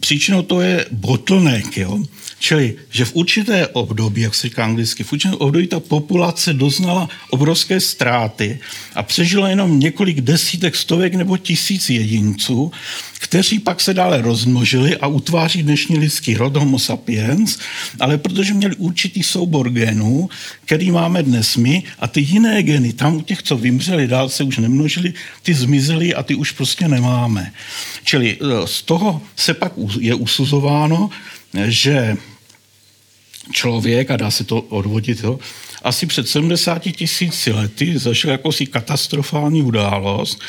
Příčinou to je bottleneck, jo? Čili, že v určité období, jak se říká anglicky, v určité období ta populace doznala obrovské ztráty a přežila jenom několik desítek, stovek nebo tisíc jedinců, kteří pak se dále rozmnožili a utváří dnešní lidský rod Homo sapiens, ale protože měli určitý soubor genů, který máme dnes my a ty jiné geny, tam u těch, co vymřeli, dál se už nemnožili, ty zmizely a ty už prostě nemáme. Čili e, z toho se pak je usuzováno, že člověk, a dá se to odvodit, jo, asi před 70 tisíci lety zašel jakousi katastrofální událost,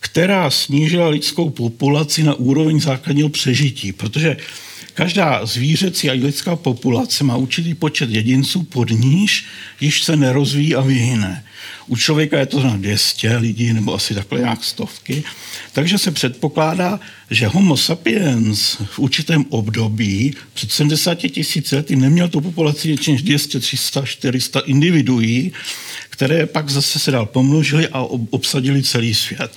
která snížila lidskou populaci na úroveň základního přežití, protože každá zvířecí a lidská populace má určitý počet jedinců, pod níž již se nerozvíjí a vyhyne. U člověka je to na 200 lidí nebo asi takhle nějak stovky. Takže se předpokládá, že homo sapiens v určitém období před 70 tisíc lety neměl tu populaci než 200, 300, 400 individuí, které pak zase se dál pomnožili a obsadili celý svět.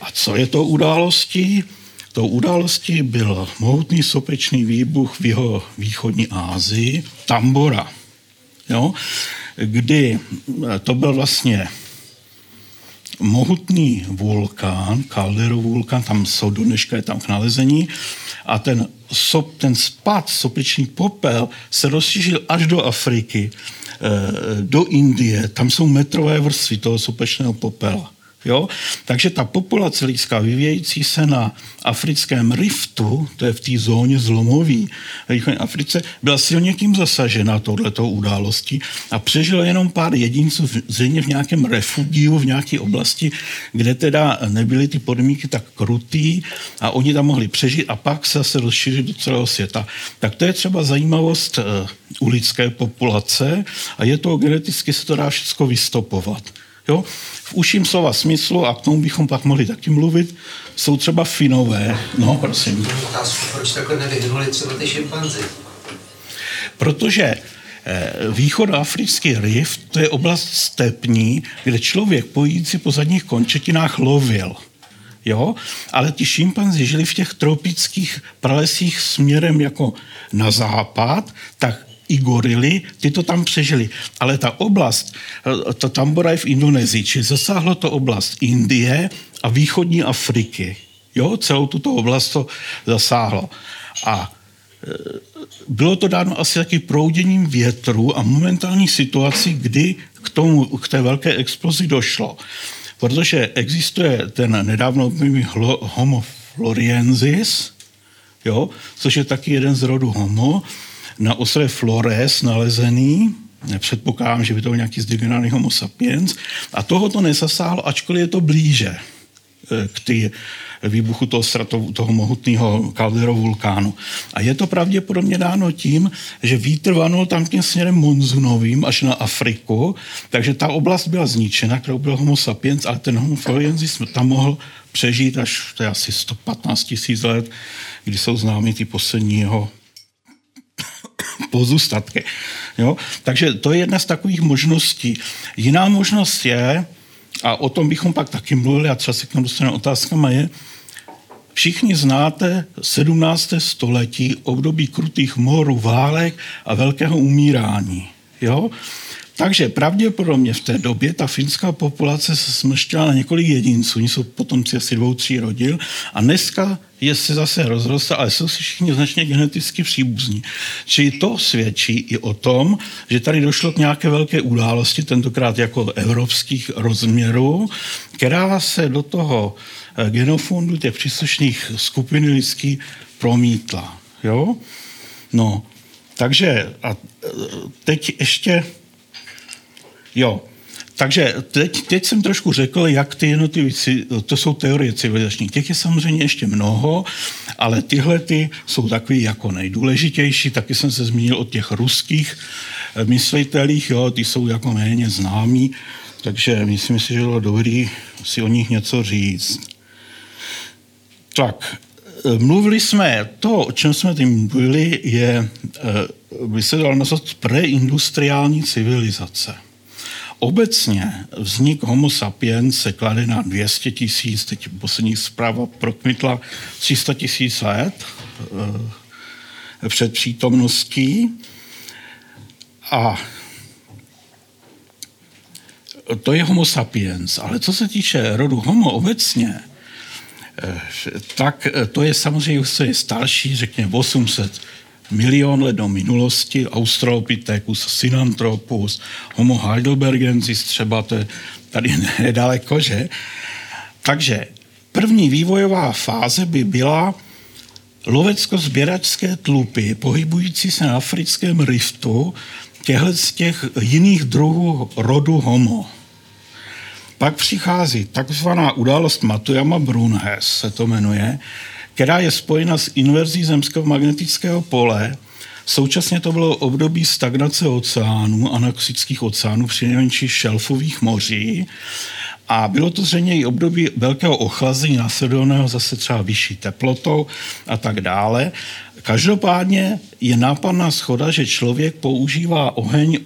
A co je to událostí? To událostí byl mohutný sopečný výbuch v jeho východní Ázii, Tambora. Jo? Kdy to byl vlastně mohutný vulkán, kalderový vulkán, tam jsou do dneška je tam k nalezení a ten, sop, ten spad, sopičný popel se rozšířil až do Afriky, eh, do Indie, tam jsou metrové vrstvy toho sopečného popela. Jo? Takže ta populace lidská vyvějící se na africkém riftu, to je v té zóně zlomový v Africe, byla silně tím zasažena touhletou událostí a přežilo jenom pár jedinců, zřejmě v nějakém refugiu, v nějaké oblasti, kde teda nebyly ty podmínky tak krutý a oni tam mohli přežít a pak se zase rozšířit do celého světa. Tak to je třeba zajímavost eh, u lidské populace a je to geneticky se to dá všechno vystopovat. Jo? V užším slova smyslu, a k tomu bychom pak mohli taky mluvit, jsou třeba Finové. No, prosím. Otázku, proč takhle nevyhnuli třeba ty šimpanzi? Protože eh, východoafrický rift, to je oblast stepní, kde člověk pojící po zadních končetinách lovil. Jo? Ale ti šimpanzi žili v těch tropických pralesích směrem jako na západ, tak i gorily, ty to tam přežili. Ale ta oblast, eh, ta Tambora je v Indonésii, či zasáhlo to oblast Indie a východní Afriky. Jo, celou tuto oblast to zasáhlo. A eh, bylo to dáno asi taky prouděním větru a momentální situaci, kdy k, tomu, k té velké explozi došlo. Protože existuje ten nedávno Homo floriensis, jo, což je taky jeden z rodů Homo, na ostrově Flores nalezený, nepředpokládám, že by to byl nějaký zdegenerovaný homo sapiens, a toho to nezasáhlo, ačkoliv je to blíže eh, k ty výbuchu toho, strato, toho mohutného kaldero vulkánu. A je to pravděpodobně dáno tím, že vítr vanul tam tím směrem monzunovým až na Afriku, takže ta oblast byla zničena, kterou byl homo sapiens, ale ten homo floriensis tam mohl přežít až to je asi 115 tisíc let, kdy jsou známy ty poslední jeho pozůstatky. Jo? Takže to je jedna z takových možností. Jiná možnost je, a o tom bychom pak taky mluvili, a třeba se k tomu dostaneme otázkama, je, Všichni znáte 17. století, období krutých morů, válek a velkého umírání. Jo? Takže pravděpodobně v té době ta finská populace se smrštila na několik jedinců, oni jsou potomci asi dvou, tří rodil a dneska je se zase rozrostla, ale jsou si všichni značně geneticky příbuzní. Čili to svědčí i o tom, že tady došlo k nějaké velké události, tentokrát jako evropských rozměrů, která se do toho eh, genofondu těch příslušných skupin lidských promítla. Jo? No, takže a eh, teď ještě Jo, takže teď, teď jsem trošku řekl, jak ty jednotlivé, to jsou teorie civilizační. Těch je samozřejmě ještě mnoho, ale tyhle ty jsou takový jako nejdůležitější. Taky jsem se zmínil o těch ruských eh, myslitelích, jo, ty jsou jako méně známí, takže myslím si, že bylo dobrý si o nich něco říct. Tak, eh, mluvili jsme, to, o čem jsme tím mluvili, je, eh, by se dalo nazvat preindustriální civilizace. Obecně vznik Homo sapiens se klade na 200 tisíc, teď poslední zpráva prokmitla 300 tisíc let e, před přítomností. A to je Homo sapiens. Ale co se týče rodu Homo obecně, eh, tak to je samozřejmě je starší, řekněme 800 milion let do minulosti, Australopithecus, Sinanthropus, Homo heidelbergensis třeba, to je tady *laughs* nedaleko, že? Takže první vývojová fáze by byla lovecko-sběračské tlupy, pohybující se na africkém riftu těchto z těch jiných druhů rodu homo. Pak přichází takzvaná událost Matuyama Brunhes, se to jmenuje, která je spojena s inverzí zemského magnetického pole. Současně to bylo období stagnace oceánů, anoxických oceánů, přinejmenších šelfových moří. A bylo to zřejmě i období velkého ochlazení následovaného zase třeba vyšší teplotou a tak dále. Každopádně je nápadná schoda, že člověk používá oheň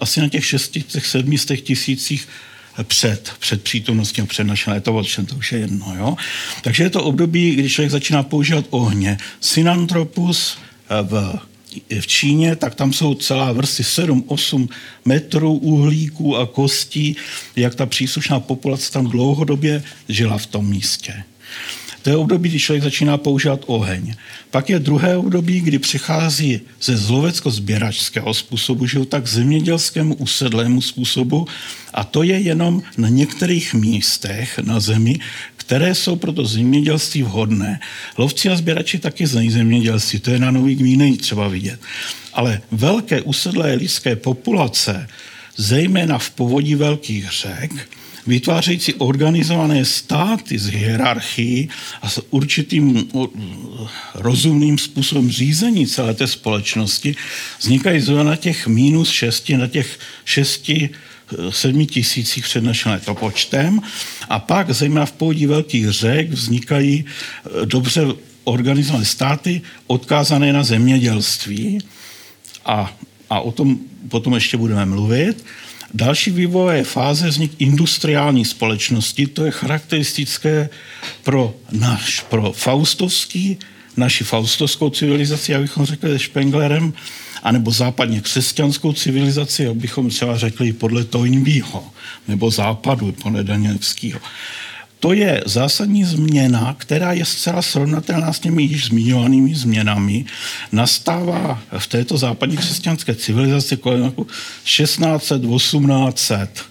asi na těch 600-700 tisících před, před přítomností a před naším to už je jedno. Jo? Takže je to období, kdy člověk začíná používat ohně. Synantropus eh, v v Číně, tak tam jsou celá vrsty 7-8 metrů uhlíků a kostí, jak ta příslušná populace tam dlouhodobě žila v tom místě. To je období, kdy člověk začíná používat oheň. Pak je druhé období, kdy přichází ze zlovecko-sběračského způsobu života k zemědělskému usedlému způsobu a to je jenom na některých místech na zemi, které jsou pro to zemědělství vhodné. Lovci a sběrači taky znají zemědělství, to je na Nový Gvíneji třeba vidět. Ale velké usedlé lidské populace, zejména v povodí velkých řek, vytvářející organizované státy z hierarchii a s určitým rozumným způsobem řízení celé té společnosti, vznikají zhruba na těch minus šesti, na těch šesti sedmi tisících před naším letopočtem a pak zejména v povodí velkých řek vznikají eh, dobře organizované státy odkázané na zemědělství. A, a o tom potom ještě budeme mluvit. Další vývojové fáze vznik industriální společnosti, to je charakteristické pro náš, pro faustovský, naši faustovskou civilizaci, abychom řekli se Spenglerem, anebo západně křesťanskou civilizaci, abychom třeba řekli podle Toynbeeho, nebo západu podle Danielského. To je zásadní změna, která je zcela srovnatelná s těmi již zmiňovanými změnami. Nastává v této západní křesťanské civilizaci kolem roku 1600, 1800.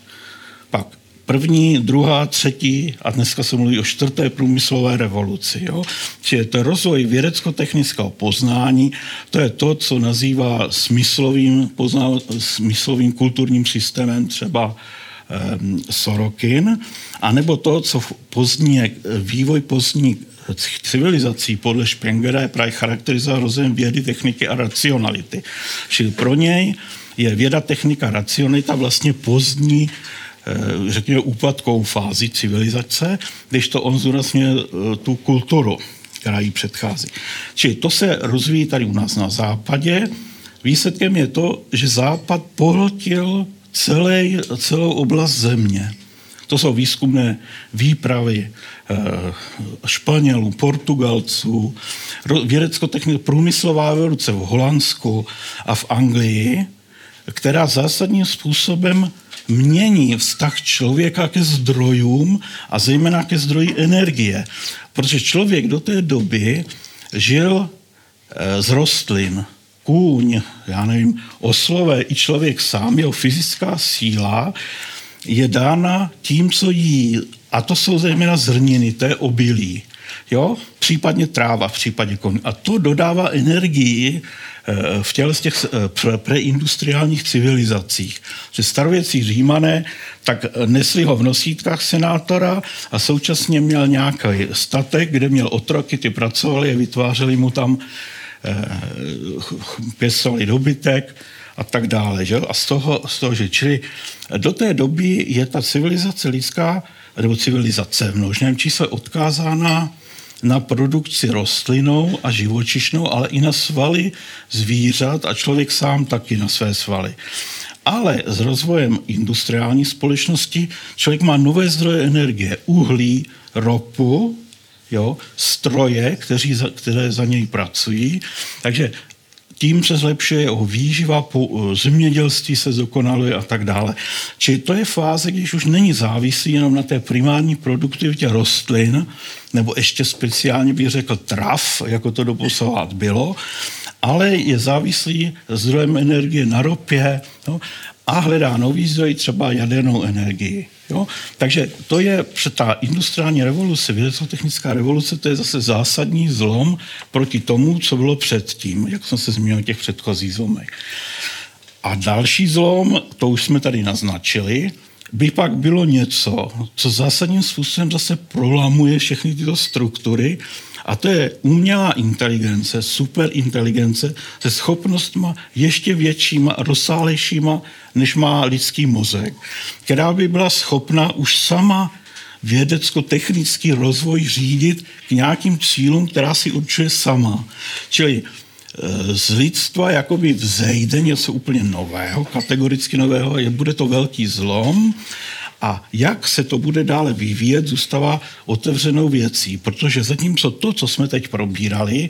Pak první, druhá, třetí a dneska se mluví o čtvrté průmyslové revoluci. Jo? Čili to rozvoj vědecko-technického poznání, to je to, co nazývá smyslovým, pozná, smyslovým kulturním systémem třeba Sorokin, anebo to, co pozdní, vývoj pozdní civilizací podle Spengera je právě charakterizovat rozvojem vědy, techniky a racionality. Čili pro něj je věda, technika, racionalita vlastně pozdní Eh, řekněme, úpadkovou fázi civilizace, když to on eh, tu kulturu, která jí předchází. Čili to se rozvíjí tady u nás na západě. Výsledkem je to, že západ pohltil celý, celou oblast země. To jsou výzkumné výpravy eh, Španělů, Portugalců, vědecko-technická průmyslová evoluce v Holandsku a v Anglii, která zásadním způsobem mění vztah člověka ke zdrojům a zejména ke zdroji energie. Protože člověk do té doby žil eh, z rostlin, kůň, já nevím, oslové i člověk sám, jeho fyzická síla je dána tím, co jí. A to jsou zejména zrniny, to je obilí. Jo? Případně tráva v případě koní. A to dodává energii Eh, v těle z těch eh, preindustriálních civilizacích. Že starověcí římané tak nesli ho v nosítkách senátora a současně měl nějaký statek, kde měl otroky, ty pracovali a vytvářeli mu tam, eh, pěstovali dobytek a tak dále. Že? A z toho, z toho, že čili do té doby je ta civilizace lidská, nebo civilizace v množném čísle odkázána na produkci rostlinou a živočišnou, ale i na svaly zvířat a člověk sám taky na své svaly. Ale s rozvojem industriální společnosti člověk má nové zdroje energie, uhlí, ropu, jo, stroje, kteří za, které za něj pracují. Takže tím se zlepšuje jeho výživa, po zemědělství se zdokonaluje a tak dále. Čili to je fáze, když už není závislý jenom na té primární produktivitě rostlin, nebo ještě speciálně bych řekl trav, jako to doposavat bylo, ale je závislý zdrojem energie na ropě no, a hledá nový zdroj, třeba jadernou energii. Jo? Takže to je ta industriální revoluce, vědecko-technická revoluce, to je zase zásadní zlom proti tomu, co bylo předtím, jak jsem se zmínil těch předchozích zlomech. A další zlom, to už jsme tady naznačili, by pak bylo něco, co zásadním způsobem zase prolamuje všechny tyto struktury, a to je umělá inteligence, superinteligence se schopnostma ještě většíma, rozsálejšíma, než má lidský mozek, která by byla schopna už sama vědecko-technický rozvoj řídit k nějakým cílům, která si určuje sama. Čili e, z lidstva jakoby vzejde něco úplně nového, kategoricky nového, je, bude to velký zlom A jak se to bude dále vyvíjet, zůstává otevřenou věcí, protože zatímco to, co jsme teď probírali,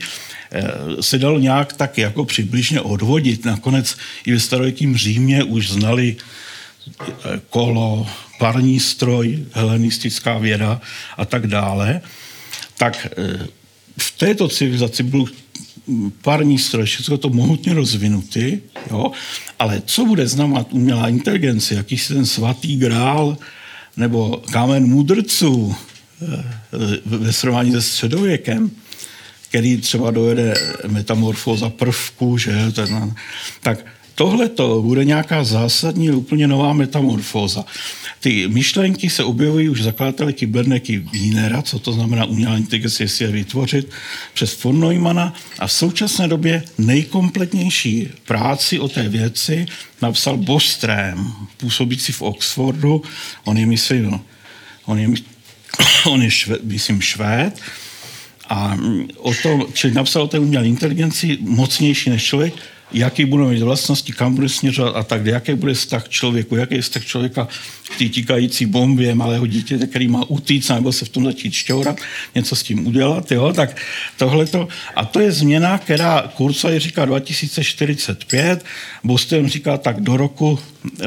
eh, se dalo nějak tak jako přibližně odvodit. Nakonec i ve starověkém Římě už znali eh, kolo, parní stroj, helenistická věda a tak dále, tak eh, v této civilizaci byl parní stroj, všechno to mohutně rozvinutý, jo? ale co bude znamenat umělá inteligence, jakýsi ten svatý grál nebo kámen mudrců eh, ve srovnání se středověkem, který třeba dojede metamorfóza prvku, že, ten, tak tohle to bude nějaká zásadní, úplně nová metamorfóza. Ty myšlenky se objevují už zakladatele kybernetiky Wienera, co to znamená umělá inteligence, jestli je vytvořit, přes von Neumana a v současné době nejkompletnější práci o té věci napsal Bostrém, působící v Oxfordu. On je, myslím, on je, *coughs* on je šve, myslím, švéd, a o tom, čili napsal o té umělé inteligenci mocnější než člověk, jaký budou mít vlastnosti, kam bude směřovat a tak, jaký bude vztah člověku, jaký je vztah člověka k té tíkající bombě malého dítěte, který má utíct nebo se v tom začít šťourat, něco s tím udělat, jo, tak tohleto. A to je změna, která Kurzweil říká 2045, Boston říká tak do roku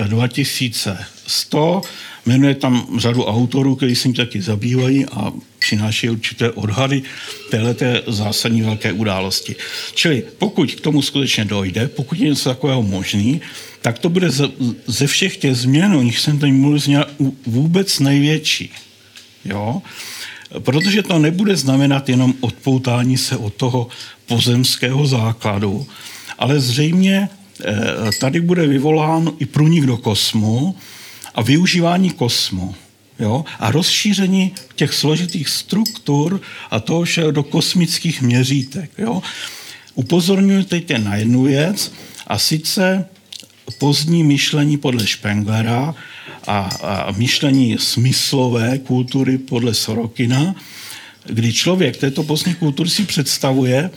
2100, jmenuje tam řadu autorů, kteří se taky zabývají a přináší určité odhady téhleté zásadní velké události. Čili pokud k tomu skutečně dojde, pokud je něco takového možný, tak to bude ze, ze všech těch změn, o nich jsem tady mluvil, vůbec největší. Jo? Protože to nebude znamenat jenom odpoutání se od toho pozemského základu, ale zřejmě eh, tady bude vyvolán i průnik do kosmu a využívání kosmu jo, a rozšíření těch složitých struktur a toho všeho do kosmických měřítek. Jo. Upozorňuji teď na jednu věc, a sice pozdní myšlení podle Spenglera a, a myšlení smyslové kultury podle Sorokina, kdy člověk této pozdní kultury si představuje,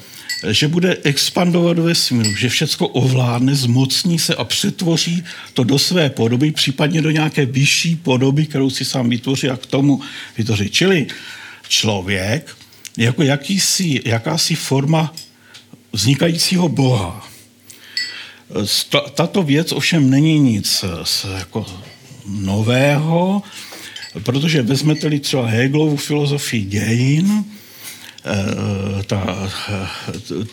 že bude expandovat ve vesmíru, že všechno ovládne, zmocní se a přetvoří to do své podoby, případně do nějaké vyšší podoby, kterou si sám vytvoří a k tomu vytvoří. Čili člověk jako jakýsi, jakási forma vznikajícího Boha. Tato věc ovšem není nic jako nového, protože vezmete-li třeba Hegelovu filozofii dějin, Eh, ta,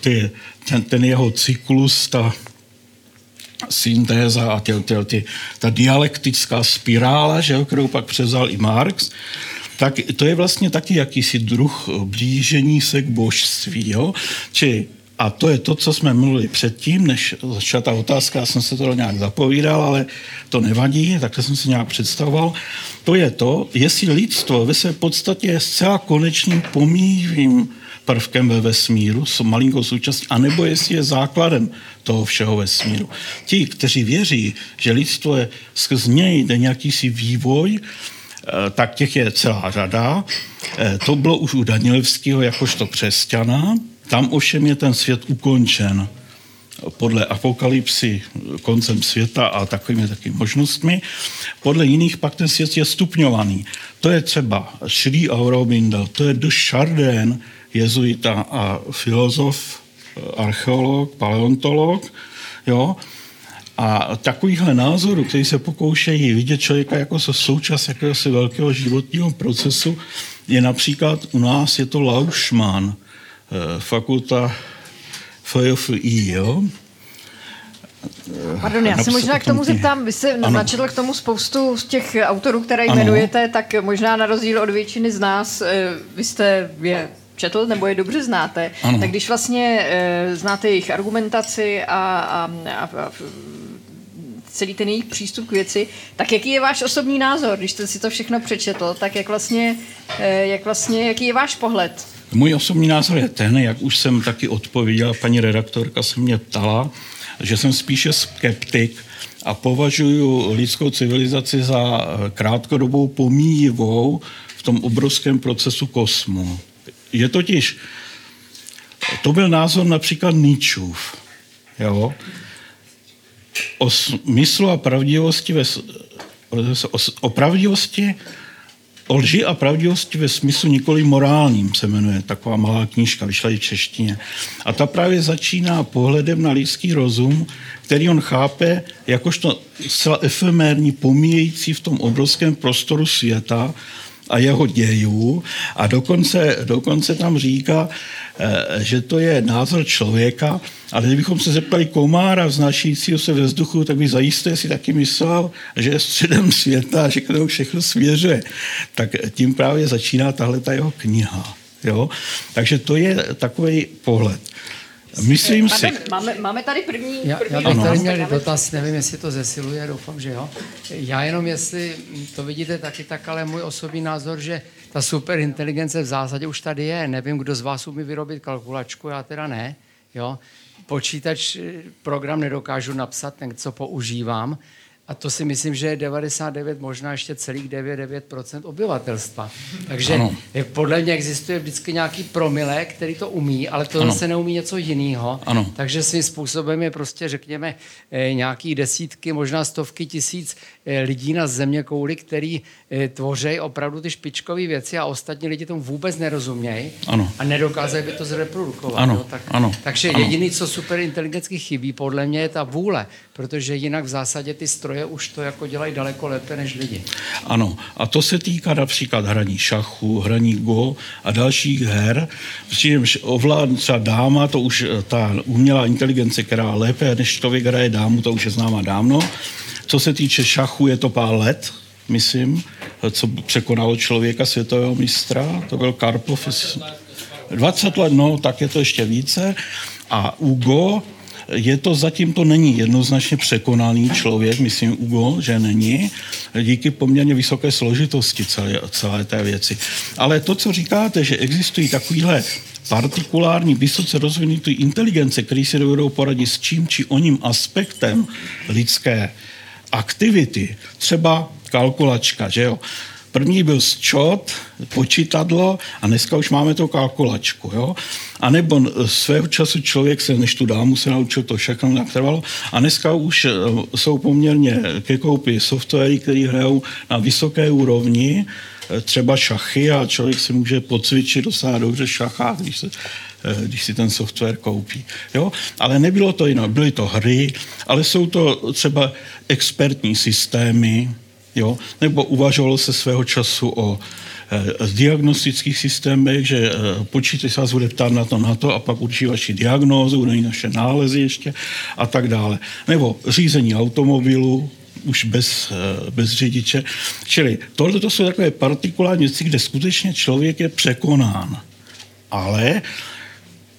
ty, ten, ten jeho cyklus, ta syntéza a tě, tě, tě, ta dialektická spirála, že, kterou pak převzal i Marx, tak to je vlastně taky jakýsi druh blížení se k božství. Jo? Či a to je to, co jsme mluvili předtím, než začala ta otázka, já jsem se to nějak zapovídal, ale to nevadí, takhle jsem si nějak představoval. To je to, jestli lidstvo ve své podstatě je zcela konečným pomíjivým prvkem ve vesmíru, s malinkou součástí, anebo jestli je základem toho všeho vesmíru. Ti, kteří věří, že lidstvo je skrz něj jde nějaký si vývoj, eh, tak těch je celá řada. Eh, to bylo už u Danielevského jakožto křesťana, tam ovšem je ten svět ukončen podle apokalypsy koncem světa a takovými taky možnostmi. Podle jiných pak ten svět je stupňovaný. To je třeba Sri Aurobindo, to je de Chardin, jezuita a filozof, archeolog, paleontolog, jo, a takovýchhle názorů, který se pokoušejí vidět člověka jako součást jakéhosi velkého životního procesu, je například u nás je to Lauschmann, Eh, fakulta FFI, jo? Pardon, já se možná k tomu zeptám, vy jste načetl k tomu spoustu z těch autorů, které jmenujete, ano. tak možná na rozdíl od většiny z nás, eh, vy jste je četl nebo je dobře znáte, ano. tak když vlastně znáte jejich argumentaci a, a, a, celý ten jejich přístup k věci, tak jaký je váš osobní názor, když jste si to všechno přečetl, tak jak vlastně, jak vlastně jaký je váš pohled? Můj osobní názor je ten, jak už jsem taky odpověděl, paní redaktorka se mě ptala, že jsem spíše skeptik a považuji lidskou civilizaci za krátkodobou pomíjivou v tom obrovském procesu kosmu. Je totiž, to byl názor například Nietzscheův, jo? o smyslu a pravdivosti ve o pravdivosti, o lži a pravdivosti ve smyslu nikoli morálním se jmenuje taková malá knížka, vyšla i v češtině. A ta právě začíná pohledem na lidský rozum, který on chápe jakožto zcela efemérní, pomíjející v tom obrovském prostoru světa, a jeho dějů a dokonce, dokonce tam říká, eh, že to je názor člověka, ale kdybychom se zeptali komára vznášejícího se ve vzduchu, tak by zajisté si taky myslel, že je středem světa že k tomu všechno směřuje. Tak tím právě začíná tahle ta jeho kniha. Jo? Takže to je takový pohled. Myslím si... Máme, máme tady první, já, první já bych tady měl dotaz, nevím, jestli to zesiluje, doufám, že jo. Já jenom, jestli to vidíte taky tak, ale můj osobní názor, že ta superinteligence v zásadě už tady je. Nevím, kdo z vás umí vyrobit kalkulačku, já teda ne. Jo. Počítač, program nedokážu napsat, ten, co používám, a to si myslím, že je 99, možná ještě celých 99% obyvatelstva. Takže ano. podle mě existuje vždycky nějaký promile, který to umí, ale to ano. zase neumí něco jiného. Ano. Takže svým způsobem je prostě, řekněme, eh, nějaký desítky, možná stovky tisíc eh, lidí na země kouli, který eh, tvoří opravdu ty špičkové věci a ostatní lidi tomu vůbec nerozumějí a nedokázají by to zreprodukovat. Ano. Jo? Tak, ano. Takže ano. jediný, co superinteligentsky chybí, podle mě je ta vůle, protože jinak v zásadě ty stroje stroje už to jako dělají daleko lépe než lidi. Ano, a to se týká například hraní šachu, hraní go a dalších her, přičemž ovládne třeba dáma, to už eh, ta umělá inteligence, která lépe než člověk hraje dámu, to už je známa dávno. Co se týče šachu, je to pár let, myslím, co překonalo člověka světového mistra, to byl Karpov. 20 let, no, tak je to ještě více. A Ugo je to zatím to není jednoznačně překonaný člověk, myslím Ugo, že není, díky poměrně vysoké složitosti celé, celé té věci. Ale to, co říkáte, že existují takovýhle partikulární, vysoce rozvinutý inteligence, který si dovedou poradit s čím či oním aspektem lidské aktivity, třeba kalkulačka, že jo, První byl sčot, počítadlo a dneska už máme to kalkulačku. Jo? A nebo svého času člověk se, než tu dámu se naučil, to všechno tak trvalo. A dneska už eh, jsou poměrně ke koupi softwary, které hrajou na vysoké úrovni, eh, třeba šachy a člověk si může pocvičit docela dobře šachá, když se eh, když si ten software koupí. Jo? Ale nebylo to jinak, byly to hry, ale jsou to třeba expertní systémy, Jo? Nebo uvažovalo se svého času o e, diagnostických systémech, že e, počítač se vás bude ptát na to, na to a pak určí vaši diagnózu, bude naše nálezy ještě a tak dále. Nebo řízení automobilu, už bez, e, bez řidiče. Čili tohle to jsou takové partikulární věci, kde skutečně člověk je překonán. Ale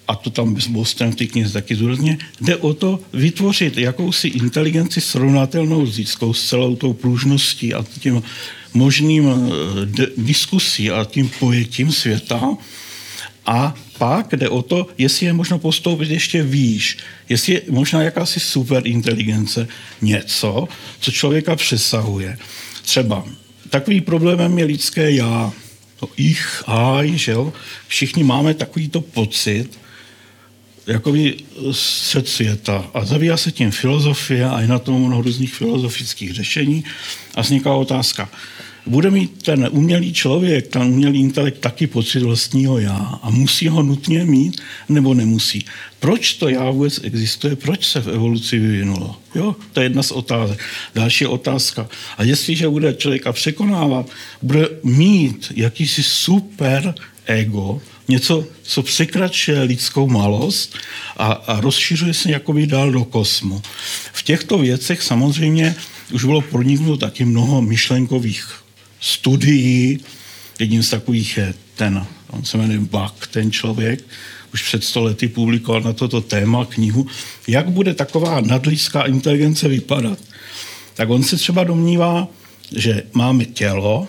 a to tam s Bostem v té knize taky zúrazně, jde o to vytvořit jakousi inteligenci srovnatelnou s lidskou, s celou tou pružností a tím možným eh, diskusí a tím pojetím světa. A pak jde o to, jestli je možno postoupit ještě výš, jestli je možná jakási superinteligence, něco, co člověka přesahuje. Třeba takový problémem je lidské já, to ich, aj, že jo? Všichni máme takovýto pocit, jakoby střed světa. A zabývá se tím filozofie a je na tom mnoho různých filozofických řešení a vzniká otázka. Bude mít ten umělý člověk, ten umělý intelekt taky pocit vlastního já a musí ho nutně mít nebo nemusí. Proč to já vůbec existuje? Proč se v evoluci vyvinulo? Jo, to je jedna z otázek. Další otázka. A jestliže bude člověka překonávat, bude mít jakýsi super ego, něco, co překračuje lidskou malost a, a rozšiřuje se jakoby dál do kosmu. V těchto věcech samozřejmě už bylo proniknuto taky mnoho myšlenkových studií. Jedním z takových je ten, on se jmenuje Bach, ten člověk, už před sto lety publikoval na toto téma knihu, jak bude taková nadlidská inteligence vypadat. Tak on se třeba domnívá, že máme tělo,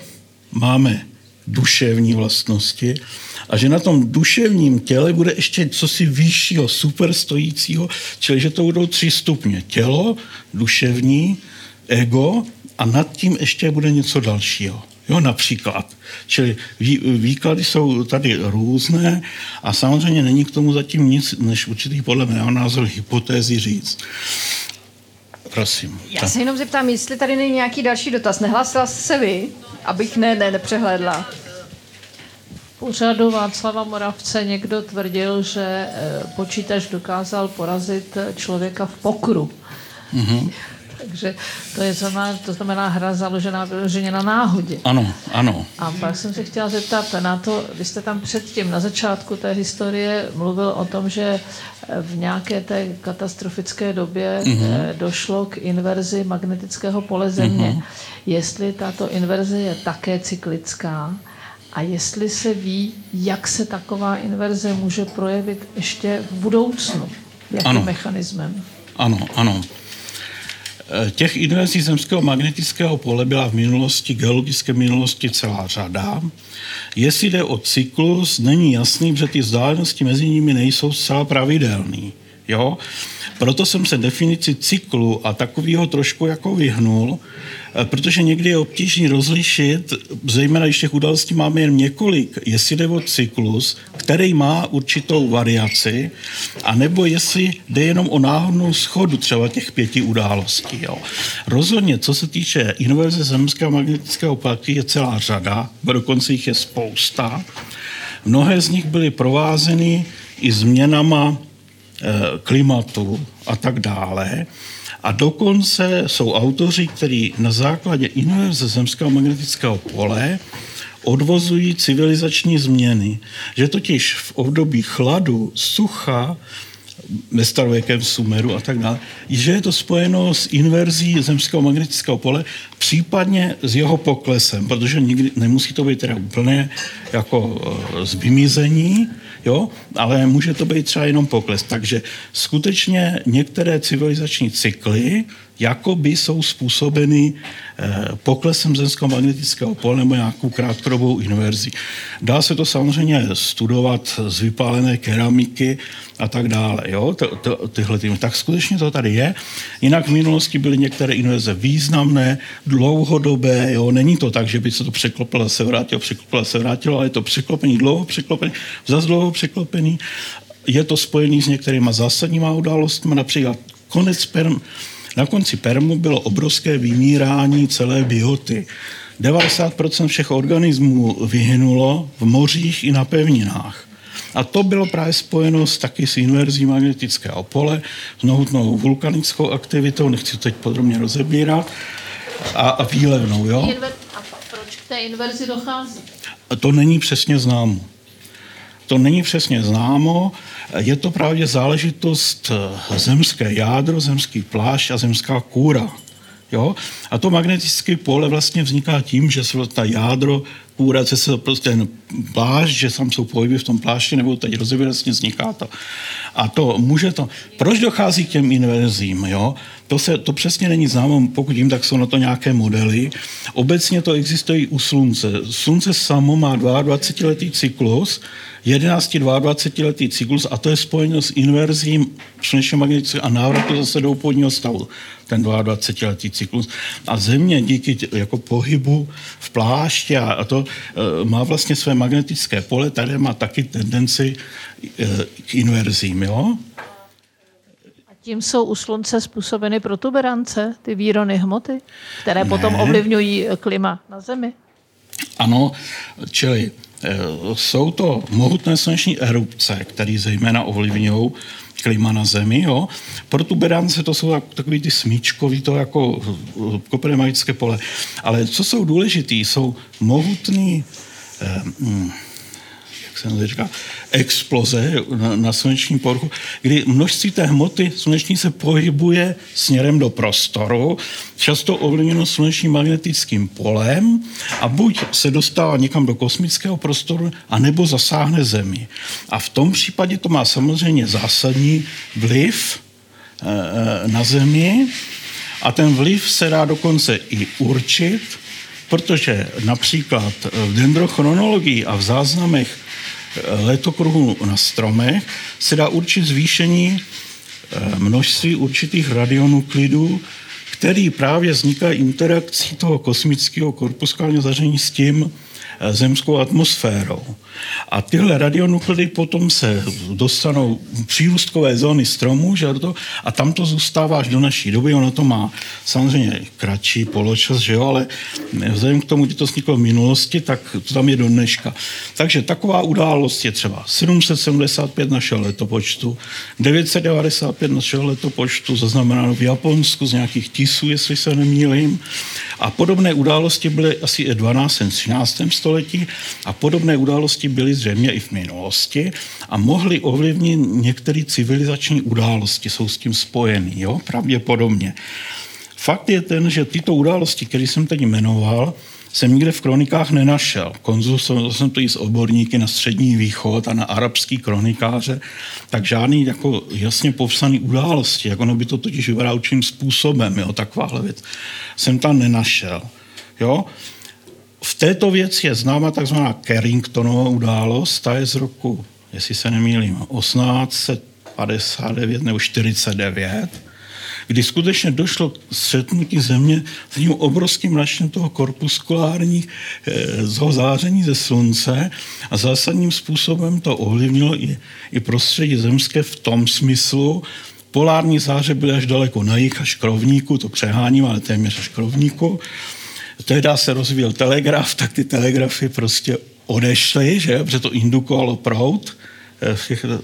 máme duševní vlastnosti a že na tom duševním těle bude ještě cosi vyššího, super stojícího, čili že to budou tři stupně. Tělo, duševní, ego a nad tím ještě bude něco dalšího. Jo, například. Čili vý, výklady jsou tady různé a samozřejmě není k tomu zatím nic, než určitý podle mého názoru hypotézy říct. Prosím. Já se jenom zeptám, jestli tady není nějaký další dotaz. Nehlásila jste se vy, abych ne, ne, nepřehlédla. úřadu Václava Moravce někdo tvrdil, že eh, počítač dokázal porazit eh, člověka v pokru. Mm-hmm. Takže to, je znamená, to znamená hra založená vyloženě na náhodě. Ano, ano. A pak jsem se chtěla zeptat na to, vy jste tam předtím na začátku té historie mluvil o tom, že v nějaké té katastrofické době mm-hmm. došlo k inverzi magnetického pole Země. Mm-hmm. Jestli tato inverze je také cyklická a jestli se ví, jak se taková inverze může projevit ještě v budoucnu, jakým ano. mechanismem. Ano, ano. Eh, těch inverzí zemského magnetického pole byla v minulosti, geologické minulosti celá řada. Jestli jde o cyklus, není jasný, že ty vzdálenosti mezi nimi nejsou zcela pravidelné. Jo? Proto jsem se definici cyklu a takového trošku jako vyhnul, eh, protože někdy je obtížný rozlišit, zejména když těch událostí máme jen několik, jestli jde o cyklus, který má určitou variaci, anebo jestli jde jenom o náhodnou schodu třeba těch pěti událostí. Jo. Rozhodně, co se týče inverze zemského magnetického platí, je celá řada, dokonce jich je spousta. Mnohé z nich byly provázeny i změnama klimatu a tak dále. A dokonce jsou autoři, kteří na základě inverze zemského magnetického pole odvozují civilizační změny. Že totiž v období chladu, sucha, ve starověkém Sumeru a tak dále, že je to spojeno s inverzí zemského magnetického pole, případně s jeho poklesem, protože nikdy nemusí to být teda úplně jako z vymizení, jo? ale může to být třeba jenom pokles. Takže skutečně některé civilizační cykly jakoby jsou způsobeny eh, poklesem zemského magnetického pole nebo nějakou krátkodobou inverzí. Dá se to samozřejmě studovat z vypálené keramiky a tak dále. Jo? To, to, tyhle týmy. Tak skutečně to tady je. Jinak v minulosti byly některé inverze významné, dlouhodobé. Jo? Není to tak, že by se to překlopilo, se vrátilo, překlopilo, se vrátilo, ale je to překlopený, dlouho překlopený, zase dlouho překlopený. Je to spojený s některýma zásadníma událostmi, například konec perm, na konci Permu bylo obrovské vymírání celé bioty. 90% všech organismů vyhynulo v mořích i na pevninách. A to bylo právě spojeno s taky s inverzí magnetického pole, s nohutnou vulkanickou aktivitou, nechci to teď podrobně rozebírat, a, a výlevnou. Jo? A proč k té inverzi dochází? To není přesně známo. To není přesně známo. Je to právě záležitost eh, zemské jádro, zemský plášť a zemská kůra. Jo? A to magnetické pole vlastně vzniká tím, že se ta jádro kůrace se prostě ten plášť, že tam jsou pohyby v tom plášti, nebo teď vlastně vzniká to. A to může to... Proč dochází k těm inverzím? Jo? To, se, to přesně není známo, pokud jim, tak jsou na to nějaké modely. Obecně to existuje u Slunce. Slunce samo má 22-letý cyklus, 11-22 letý cyklus a to je spojeno s inverzím slunečního magnetického a návratu zase do původního stavu, ten 22 letý cyklus. A Země díky jako pohybu v plášti a to e, má vlastně své magnetické pole, tady má taky tendenci e, k inverzím, jo? Tím jsou u slunce způsobeny protuberance, ty výrony hmoty, které ne. potom ovlivňují klima na Zemi? Ano, čili Eh, jsou to mohutné sluneční erupce, které zejména ovlivňují klima na Zemi. Jo. Protuberance to jsou takový ty smíčkový, to jako eh, kopernikické pole. Ale co jsou důležité, jsou mohutný eh, hm, se říká, exploze na, na slunečním povrchu, kdy množství té hmoty sluneční se pohybuje směrem do prostoru, často ovlivněno slunečním magnetickým polem a buď se dostává někam do kosmického prostoru, anebo zasáhne Zemi. A v tom případě to má samozřejmě zásadní vliv e, na Zemi a ten vliv se dá dokonce i určit, protože například v dendrochronologii a v záznamech letokruhu na stromech se dá určit zvýšení eh, množství určitých radionuklidů, který právě vzniká interakcí toho kosmického korpuskálního zaření s tím zemskou atmosférou. A tyhle radionuklidy potom se dostanou přírůstkové zóny stromů, že to, a tam to zůstává až do naší doby. Ono to má samozřejmě kratší poločas, že jo, ale vzhledem k tomu, že to vzniklo v minulosti, tak to tam je do dneška. Takže taková událost je třeba 775 našeho letopočtu, 995 našeho letopočtu, zaznamenáno v Japonsku z nějakých tisů, jestli se nemýlím. A podobné události byly asi i 12. 13. století a podobné události byly zřejmě i v minulosti a mohly ovlivnit některé civilizační události, jsou s tím spojený, jo, pravděpodobně. Fakt je ten, že tyto události, které jsem teď jmenoval, jsem nikde v kronikách nenašel. Konzultoval jsem to i s odborníky na střední východ a na arabský kronikáře, tak žádný jako jasně popsaný události, jak ono by to totiž vypadá určitým způsobem, jo, takováhle věc, jsem tam nenašel. Jo? V této věci je známa takzvaná Carringtonova událost, ta je z roku, jestli se nemýlím, 1859 nebo 49, kdy skutečně došlo k střetnutí země s tím obrovským mračem toho korpuskulárních e, záření ze slunce a zásadním způsobem to ovlivnilo i, i prostředí zemské v tom smyslu, polární záře byly až daleko na jich, až k rovníku, to přeháním, ale téměř až k rovníku. Tehdy se rozvíjel telegraf, tak ty telegrafy prostě odešly, že? protože to indukovalo prout eh,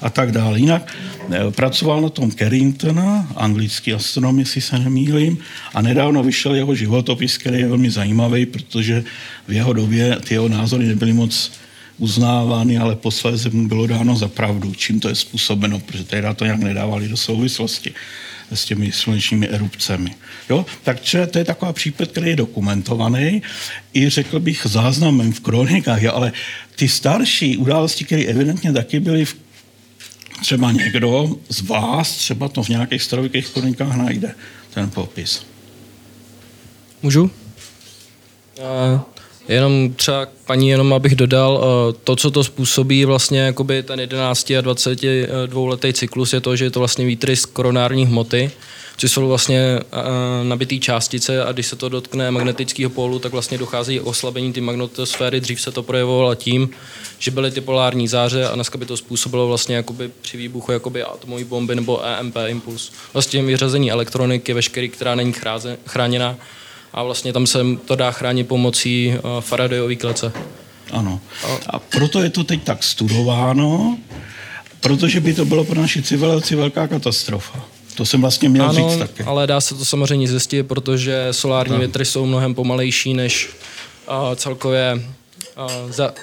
a tak dále. Jinak eh, pracoval na tom Carringtona, anglický astronom, jestli se nemýlím, a nedávno vyšel jeho životopis, který je velmi zajímavý, protože v jeho době ty jeho názory nebyly moc uznávány, ale posléze mu bylo dáno za pravdu, čím to je způsobeno, protože tehdy to nějak nedávali do souvislosti s těmi slunečními erupcemi. Jo? Takže to je taková případ, který je dokumentovaný i řekl bych záznamem v kronikách, jo? ale ty starší události, které evidentně taky byly v třeba někdo z vás třeba to v nějakých starověkých kronikách najde, ten popis. Můžu? Uh, jenom třeba paní, jenom abych dodal, uh, to, co to způsobí vlastně jakoby ten 11 a 22 letý cyklus je to, že je to vlastně výtrys koronární hmoty, což jsou vlastně uh, nabitý částice a když se to dotkne magnetického pólu, tak vlastně dochází k oslabení ty magnetosféry. Dřív se to projevovalo tím, že byly ty polární záře a dneska by to způsobilo vlastně jakoby při výbuchu jakoby atomové bomby nebo EMP impuls. Vlastně vyřazení elektroniky veškerý, která není chráněna a vlastně tam se to dá chránit pomocí uh, Faradayové klece. Ano. A proto je to teď tak studováno, protože by to bylo pro naši civilizaci velká katastrofa. To jsem vlastně měl ano, říct taky. ale dá se to samozřejmě zjistit, protože solární no. větry jsou mnohem pomalejší než uh, celkově uh, za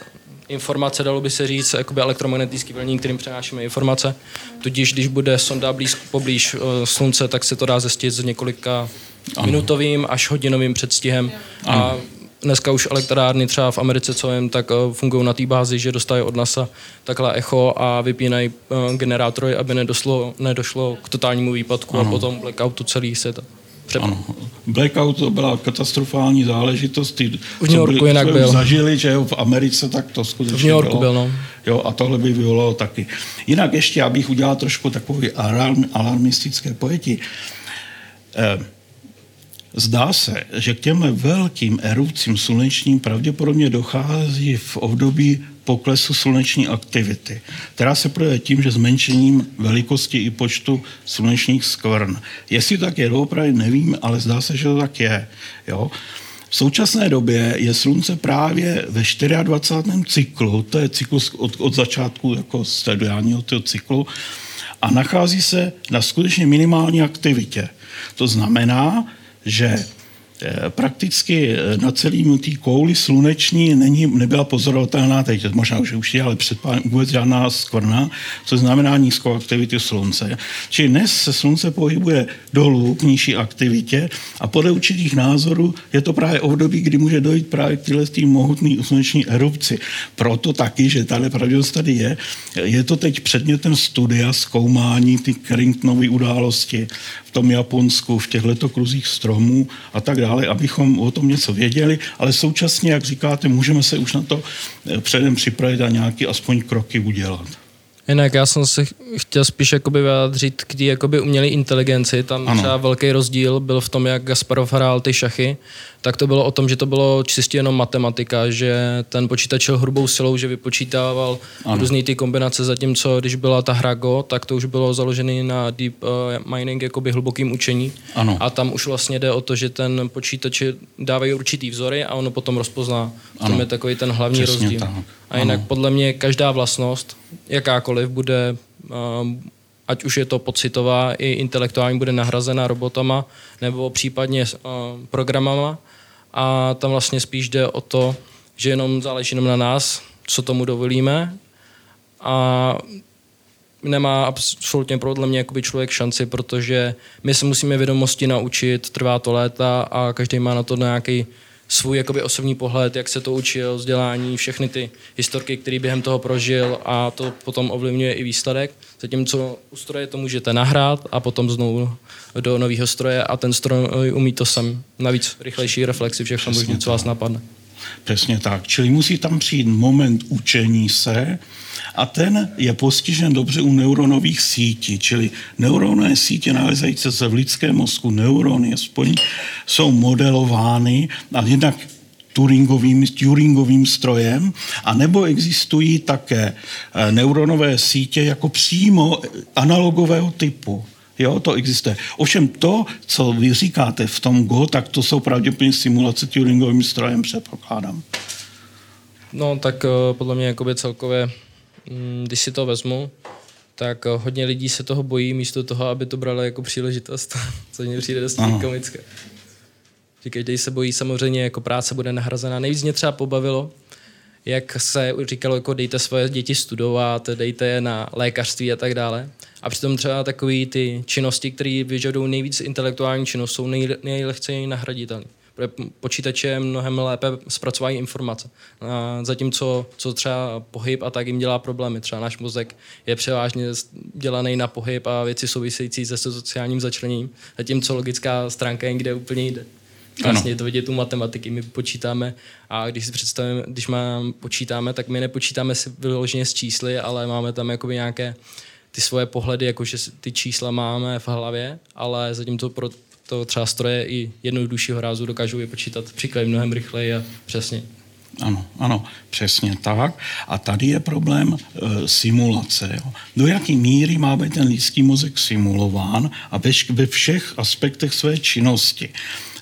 informace, dalo by se říct, jakoby elektromagnetický vlnění, kterým přenášíme informace. Tudíž, když bude sonda blíž, poblíž uh, slunce, tak se to dá zjistit s několika ano. minutovým až hodinovým předstihem. Ano. A dneska už elektrárny třeba v Americe, co jim, tak uh, fungují na té bázi, že dostávají od NASA takhle echo a vypínají uh, generátory, aby nedoslo, nedošlo k totálnímu výpadku ano. a potom blackoutu celý svět. Přep... Ano. Blackout to byla katastrofální záležitost. Ty, v New Yorku byli, jinak byl. zažili, že jo, v Americe tak to skutečně V New Yorku bylo. byl, no. Jo, a tohle by vyvolalo taky. Jinak ještě, abych udělal trošku takový alarm, alarmistické pojetí. Eh, Zdá se, že k těmhle velkým erupcím slunečním pravděpodobně dochází v období poklesu sluneční aktivity, která se projevuje tím, že zmenšením velikosti i počtu slunečních skvrn. Jestli tak je doopravdy, nevím, ale zdá se, že to tak je. Jo? V současné době je slunce právě ve 24. cyklu, to je cyklus od, od začátku jako stadiálního toho cyklu, a nachází se na skutečně minimální aktivitě. To znamená, že Eh, prakticky eh, na celým té kouli sluneční není, nebyla pozorovatelná teď, možná už už je, ale před pár vůbec žádná skvrna, což znamená nízkou aktivitu slunce. Čili dnes se slunce pohybuje dolů k nižší aktivitě a podle určitých názorů je to právě období, kdy může dojít právě k téhle mohutné sluneční erupci. Proto taky, že tahle pravděpodobnost tady je, je to teď předmětem studia, zkoumání ty Carringtonovy události v tom Japonsku, v těch letokruzích stromů a tak dále, abychom o tom něco věděli, ale současně, jak říkáte, můžeme se už na to eh, předem připravit a nějaké aspoň kroky udělat. Jinak já jsem se chtěl spíš jakoby vyjádřit k té jakoby umělé inteligenci. Tam ano. třeba velký rozdíl byl v tom, jak Gasparov hrál ty šachy. Tak to bylo o tom, že to bylo čistě jenom matematika, že ten počítač šel hrubou silou, že vypočítával různé ty kombinace, zatímco když byla ta hra Go, tak to už bylo založené na deep uh, mining, jakoby hlubokým učení. Ano. A tam už vlastně jde o to, že ten počítač dávají určitý vzory a ono potom rozpozná. V tom Ano. je takový ten hlavní Přesně rozdíl. tak. A jinak Ano. podle mě každá vlastnost, jakákoliv, bude, um, ať už je to pocitová i intelektuální, bude nahrazena robotama nebo případně um, programama. A tam vlastně spíš jde o to, že jenom záleží jenom na nás, co tomu dovolíme. A nemá absolutně podle mě jakoby člověk šanci, protože my se musíme vědomosti naučit, trvá to léta a každý má na to nějaký svůj jakoby osobní pohled, jak se to učil, vzdělání, všechny ty historky, které během toho prožil a to potom ovlivňuje i výsledek. Zatímco u stroje to můžete nahrát a potom znovu do nového stroje a ten stroj umí to sam. Navíc rychlejší reflexy, všechno možné, co vás napadne. Přesně tak. Čili musí tam přijít moment učení se a ten je postižen dobře u neuronových sítí, čili neuronové sítě nalezající se v lidském mozku, neurony aspoň, jsou modelovány a jednak Turingovým, Turingovým strojem, a nebo existují také eh, neuronové sítě jako přímo analogového typu. Jo, to existuje. Ovšem to, co vy říkáte v tom Go, tak to jsou pravděpodobně simulace Turingovým strojem, předpokládám. No, tak eh, podle mě jakoby celkově, když si to vezmu, tak eh, hodně lidí se toho bojí místo toho, aby to brali jako příležitost, *laughs* co mně přijde dost Ano. komické. Že každý se bojí samozřejmě, jako práce bude nahrazena. Nejvíc mě třeba pobavilo, jak se říkalo, jako dejte svoje děti studovat, dejte je na lékařství a tak dále. A přitom třeba takové ty činnosti, které vyžadují nejvíc intelektuální činnost, jsou nej, nejlehčeji nahraditelné. Počítače je mnohem lépe zpracovají informace. A zatímco co třeba pohyb a tak jim dělá problémy. Třeba náš mozek je převážně dělaný na pohyb a věci související se sociálním začleněním. Zatímco logická stránka je někde úplně jde. Vlastně to vidět u matematiky. My počítáme a když si představíme, když mám, počítáme, tak my nepočítáme si vyloženě s čísly, ale máme tam jakoby nějaké ty svoje pohledy, jakože ty čísla máme v hlavě, ale zatímco pro to třeba stroje i jednoduššího rázu dokážou vypočítat příklady mnohem rychleji a přesně. Ano, ano, přesně tak. A tady je problém e, simulace. Jo. Do jaké míry má být ten lidský mozek simulován a ve, ve všech aspektech své činnosti.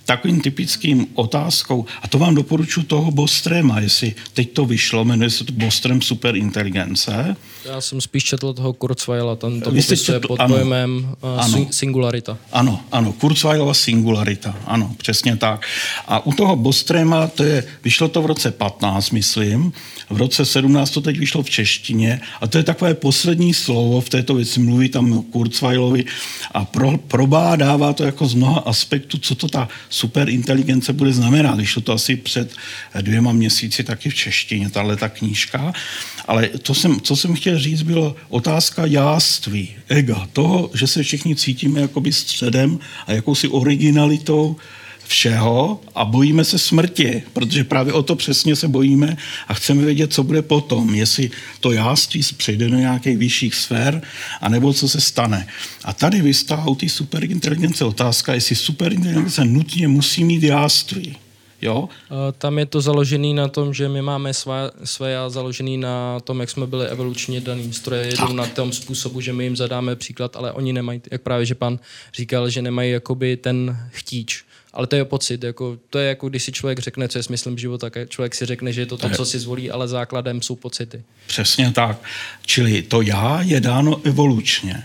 Takovým typickým otázkou, a to vám doporučuji toho Bostrema, jestli teď to vyšlo, jmenuje se to Bostrem superinteligence. Já jsem spíš četl toho Kurzweila, tam to popisuje pod ano. pojmem uh, Ano. sing- singularita. Ano, ano, Kurzweilova singularita, ano, přesně tak. A u toho Bostrema, to je, vyšlo to v roce 15, myslím, v roce 17 to teď vyšlo v češtině a to je takové poslední slovo v této věci, mluví tam Kurzweilovi a pro, probádává to jako z mnoha aspektů, co to ta superinteligence bude znamenat. Vyšlo to asi před dvěma měsíci taky v češtině, tahle ta knížka. Ale to jsem, co jsem chtěl říct, bylo otázka jáství, ega, toho, že se všichni cítíme jakoby středem a jakousi originalitou všeho a bojíme se smrti, protože právě o to přesně se bojíme a chceme vědět, co bude potom, jestli to jáství přejde do nějakých vyšších sfér, anebo co se stane. A tady vystává u té superinteligence otázka, jestli superinteligence nutně musí mít jáství. Jo? Tam je to založený na tom, že my máme své, své já založený na tom, jak jsme byli evolučně daný. Stroje jedou na tom způsobu, že my jim zadáme příklad, ale oni nemají, jak právě, že pan říkal, že nemají jakoby ten chtíč. Ale to je pocit, jako, to je jako když si člověk řekne, co je smyslem života, tak člověk si řekne, že je to to, co si zvolí, ale základem jsou pocity. Přesně tak. Čili to já je dáno evolučně.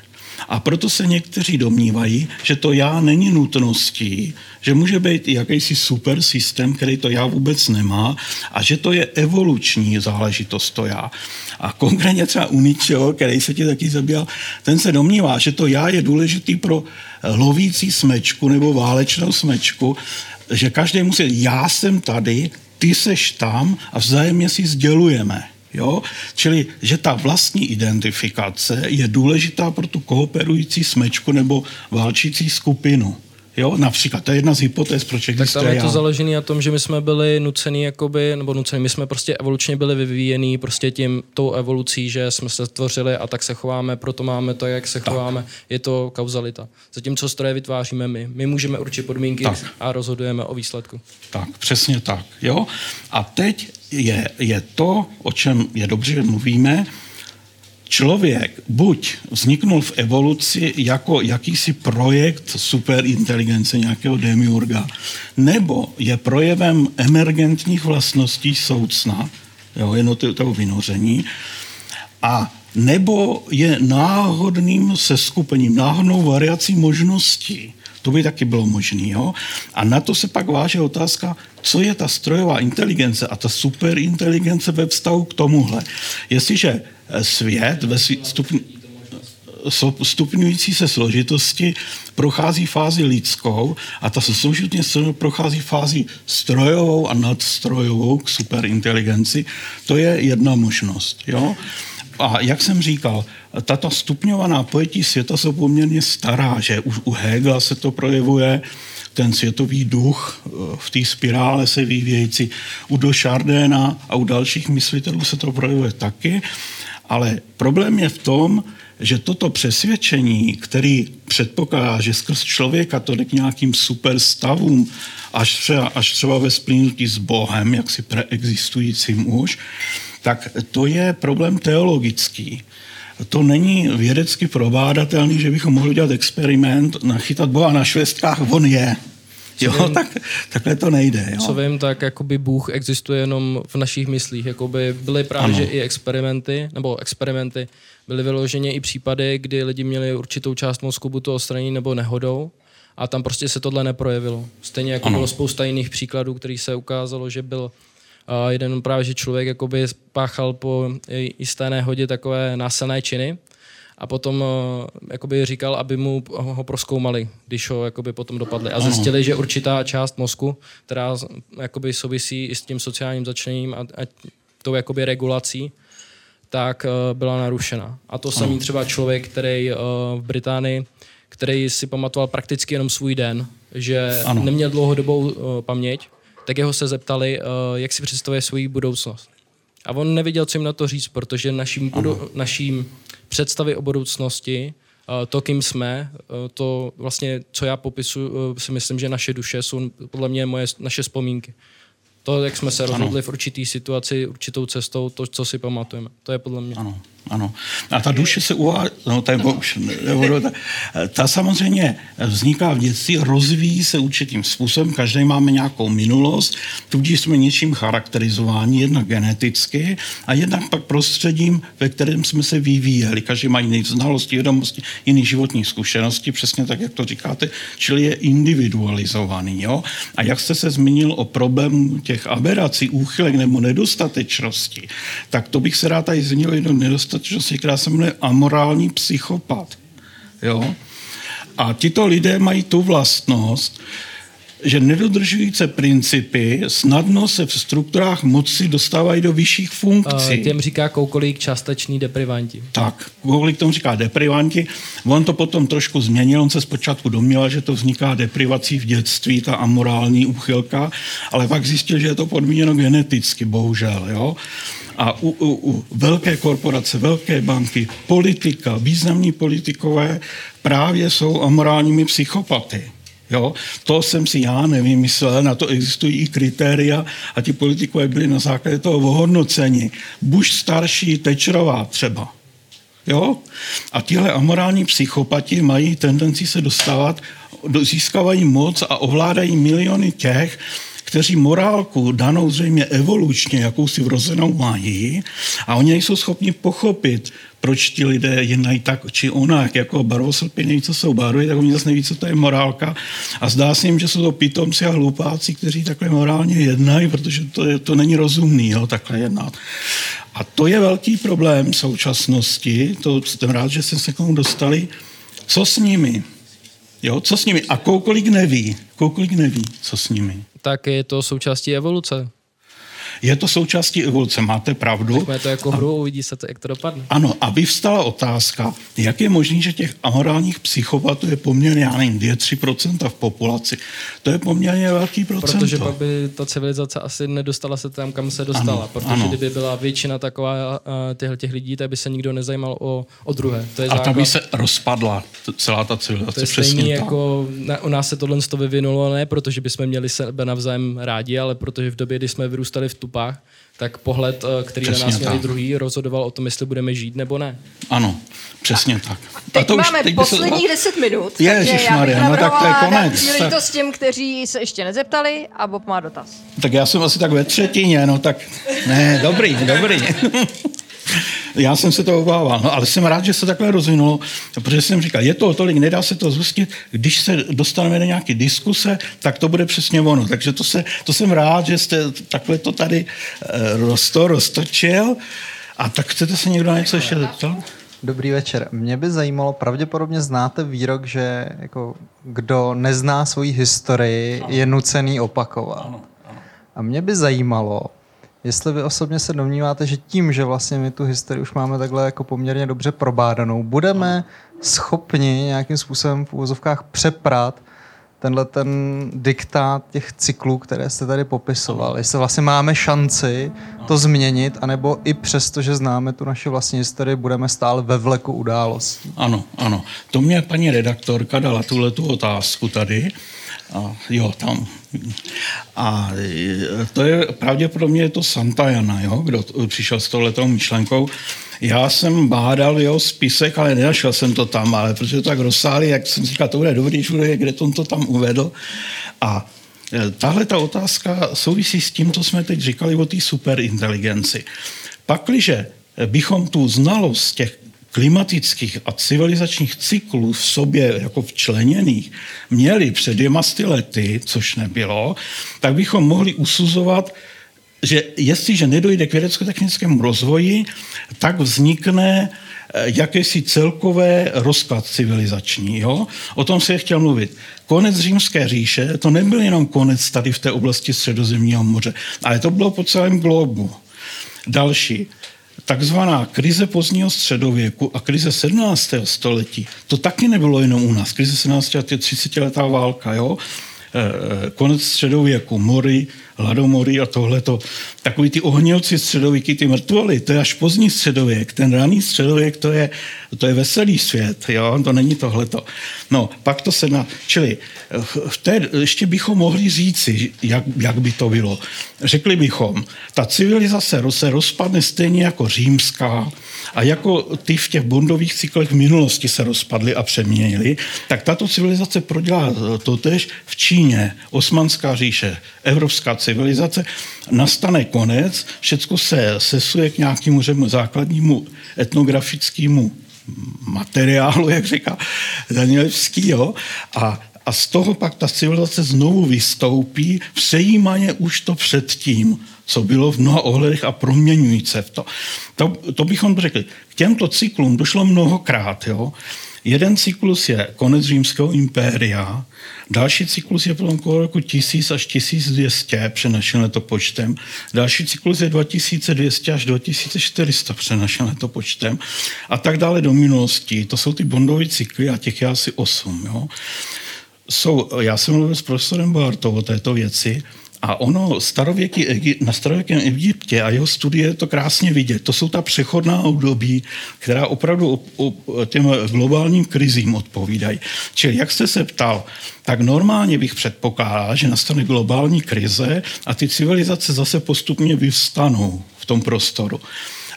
A proto se někteří domnívají, že to já není nutností, že může být jakýsi super systém, který to já vůbec nemá a že to je evoluční záležitost to já. A konkrétně třeba u Nietzscheho, který se ti taky zabýval, ten se domnívá, že to já je důležitý pro lovící smečku nebo válečnou smečku, že každý musí, já jsem tady, ty seš tam a vzájemně si sdělujeme. Jo? Čili, že ta vlastní identifikace je důležitá pro tu kooperující smečku nebo válčící skupinu. Jo, například, to je jedna z hypotéz, proč Tak existuje tam je to já. založené na tom, že my jsme byli nucený, jakoby, nebo nucený, my jsme prostě evolučně byli vyvíjený prostě tím, tou evolucí, že jsme se tvořili a tak se chováme, proto máme to, jak se tak. chováme. Je to kauzalita. Zatímco stroje vytváříme my. My můžeme určit podmínky Tak. a rozhodujeme o výsledku. Tak, přesně tak. Jo? A teď je, je to, o čem je dobře, že mluvíme, člověk buď vzniknul v evoluci jako jakýsi projekt superinteligence nějakého demiurga, nebo je projevem emergentních vlastností soucna, jo, jednotlivého vynoření, a nebo je náhodným seskupením, náhodnou variací možností. To by taky bylo možné. A na to se pak váže otázka, co je ta strojová inteligence a ta superinteligence ve vztahu k tomuhle. Jestliže svět ve stupni, stupňující se složitosti prochází fázi lidskou a ta se prochází fázi strojovou a nadstrojovou k superinteligenci. To je jedna možnost. Jo? A jak jsem říkal, tato stupňovaná pojetí světa jsou poměrně stará, že už u Hegela se to projevuje, ten světový duch eh, v té spirále se vyvíjející. U Došardéna a u dalších myslitelů se to projevuje taky, ale problém je v tom, že toto přesvědčení, který předpokládá, že skrz člověka to jde k nějakým super stavům, až třeba, až třeba ve splínutí s Bohem, jak si preexistujícím už, tak to je problém teologický. To není vědecky probádatelný, že bychom mohli dělat experiment, nachytat Boha na švestkách, on je. Jo, tak, takhle to nejde. Jo. Co vím, tak jakoby Bůh existuje jenom v našich myslích. Jakoby byly právě Ano. že i experimenty, nebo experimenty, byly vyloženě i případy, kdy lidi měli určitou část mozku buď to odstranění nebo nehodou a tam prostě se tohle neprojevilo. Stejně jako Ano. bylo spousta jiných příkladů, který se ukázalo, že byl a jeden právě, že člověk jakoby páchal po jisté nehodě takové násilné činy a potom eh, jakoby říkal, aby mu ho proskoumali, když ho jakoby potom dopadli. A zjistili, že určitá část mozku, která jakoby souvisí i s tím sociálním začleněním a, a tou jakoby regulací, tak eh, byla narušena. A to samý třeba člověk, který eh, v Británii, který si pamatoval prakticky jenom svůj den, že Ano. neměl dlouhodobou eh, paměť, tak jeho se zeptali, eh, jak si představuje svou budoucnost. A on nevěděl, co jim na to říct, protože naším, budu, naším představy o budoucnosti, eh, to, kým jsme, eh, to vlastně, co já popisuju, eh, si myslím, že naše duše jsou podle mě moje, naše vzpomínky. To, jak jsme se rozhodli v určitý situaci, určitou cestou, to, co si pamatujeme. To je podle mě. Ano, ano. A ta duše se uvádí, no to je už, nebudu, ta, ta samozřejmě vzniká v dětství, rozvíjí se určitým způsobem, každý máme nějakou minulost, tudíž jsme něčím charakterizováni, jednak geneticky a jednak pak prostředím, ve kterém jsme se vyvíjeli. Každý má jiné znalosti, vědomosti, jiné životní zkušenosti, přesně tak, jak to říkáte, čili je individualizovaný. Jo? A jak jste se zmínil o problému těch aberací, úchylek nebo nedostatečnosti, tak to bych se rád tady zmínil jednou nedostatečnosti, která se jmenuje amorální psychopat. Jo? A tito lidé mají tu vlastnost, že nedodržující principy snadno se v strukturách moci dostávají do vyšších funkcí. Eh, Těm říká koukolík částečný deprivanti. Tak, kolik tomu říká deprivanti. On to potom trošku změnil, on se zpočátku domníval, že to vzniká deprivací v dětství, ta amorální úchylka, ale pak zjistil, že je to podmíněno geneticky, bohužel. Jo? A u, u, u velké korporace, velké banky, politika, významní politikové právě jsou amorálními psychopaty. Jo? To jsem si já nevymyslel, na to existují i kritéria a ti politikové byli na základě toho ohodnoceni. Bush starší, Tečerová třeba. Jo? A tihle amorální psychopati mají tendenci se dostávat, do- získávají moc a ovládají miliony těch, kteří morálku danou zřejmě evolučně, jakousi vrozenou mají, a oni nejsou schopni pochopit, proč ti lidé jednají tak či onak, jako barvosrpy co jsou barvy, tak oni zase neví, co to je morálka. A zdá se jim, že jsou to pitomci a hlupáci, kteří takhle morálně jednají, protože to, je, to není rozumný, jo, takhle jednat. A to je velký problém současnosti, to jsem rád, že jsme se k tomu dostali. Co s nimi? Jo, co s nimi? A kolik neví, kolik neví, co s nimi. Tak je to součástí evoluce. Je to součástí evoluce, máte pravdu. Tak to jako hru, uvidí se to, jak to dopadne. Ano, a vyvstala otázka, jak je možné, že těch amorálních psychopatů je poměrně, já nevím, 2-3% v populaci. To je poměrně velký procento. Protože pak by ta civilizace asi nedostala se tam, kam se dostala. Ano, protože ano. kdyby byla většina taková uh, těchto těch lidí, tak by se nikdo nezajímal o, o druhé. To je a ta by se rozpadla celá ta To civilizace. je přesně stejný jako na, u nás se tohle to vyvinulo ne protože bychom měli sebe navzájem rádi, ale protože v době, kdy jsme vyrůstali v tupách, tak pohled, eh, který Přesně na nás měli tak. druhý, rozhodoval o tom, jestli budeme žít nebo ne. Ano, přesně tak. Teď to už- máme teď by se- posledních 10 minut. Já bych no tak to je navrhovala dát konec. příležitost těm, kteří se ještě nezeptali a Bob má dotaz. Tak já jsem asi tak ve třetině, no tak ne, dobrý, dobrý. *laughs* Já jsem se to obával, no, ale jsem rád, že se takhle rozvinulo, protože jsem říkal, je to tolik, nedá se to zhustit, když se dostaneme do nějaké diskuse, tak to bude přesně ono. Takže to, se, to jsem rád, že jste takhle to tady eh, rosto, roztočil. A tak chcete se někdo na něco ještě zeptat? Dobrý večer. Mě by zajímalo, pravděpodobně znáte výrok, že jako, kdo nezná svoji historii, je nucený opakovat. A mě by zajímalo, jestli vy osobně se domníváte, že tím, že vlastně my tu historii už máme takhle jako poměrně dobře probádanou, budeme schopni nějakým způsobem v úvozovkách přeprat tenhle ten diktát těch cyklů, které jste tady popisoval. Jestli vlastně máme šanci to změnit, anebo i přesto, že známe tu naši vlastní historii, budeme stále ve vleku událostí. Ano, ano. To mě paní redaktorka dala tuhle tu otázku tady. A jo, tam. A e, to je pravděpodobně je to Santayana, jo, kdo t- přišel s touhletou myšlenkou. Já jsem bádal jeho spisek, ale nenašel jsem to tam, ale protože to tak rozsáhlý, jak jsem říkal, to bude dobrý, že kde on to tam uvedl. A e, tahle ta otázka souvisí s tím, co jsme teď říkali o té superinteligenci. Pakliže bychom tu znalost těch klimatických a civilizačních cyklů v sobě jako včleněných měli před dvěma sty lety, což nebylo, tak bychom mohli usuzovat, že jestliže nedojde k vědecko-technickému rozvoji, tak vznikne eh, jakési celkové rozklad civilizační. Jo? O tom se chtěl mluvit. Konec římské říše, to nebyl jenom konec tady v té oblasti středozemního moře, ale to bylo po celém globu. Další, takzvaná krize pozdního středověku a krize 17. století, to taky nebylo jenom u nás. Krize 17. a 30 letá válka, jo? Eh, konec středověku, mory, hladomory a tohleto. Takový ty ohnilci středověky, ty mrtvoly, to je až pozdní středověk. Ten raný středověk, to je, to je veselý svět, jo? to není tohleto. No, pak to se na... Čili v té, ještě bychom mohli říci, jak, jak by to bylo. Řekli bychom, ta civilizace se rozpadne stejně jako římská a jako ty v těch bondových cyklech v minulosti se rozpadly a přeměnili, tak tato civilizace prodělá totež v Číně, Osmanská říše, evropská civilizace, nastane konec, všechno se sesuje k nějakému řekněme, základnímu etnografickému materiálu, jak říká Danielevský, jo? A, a z toho pak ta civilizace znovu vystoupí, přejímaně už to předtím, co bylo v mnoha ohledech a proměňují v to. to. To bychom řekli. K těmto cyklům došlo mnohokrát. Jo? Jeden cyklus je konec římského impéria, další cyklus je potom kolem roku 1000 až 1200 přenašen letopočtem, další cyklus je 2200 až 2400 přenašen letopočtem a tak dále do minulosti. To jsou ty bondové cykly a těch je asi 8. Jo? Jsou, já jsem mluvil s profesorem Bartou o této věci a ono starověký, Egy- na starověkém Egyptě a jeho studie to krásně vidět. To jsou ta přechodná období, která opravdu o, o, těm globálním krizím odpovídají. Čili jak jste se ptal, tak normálně bych předpokládal, že nastane globální krize a ty civilizace zase postupně vyvstanou v tom prostoru.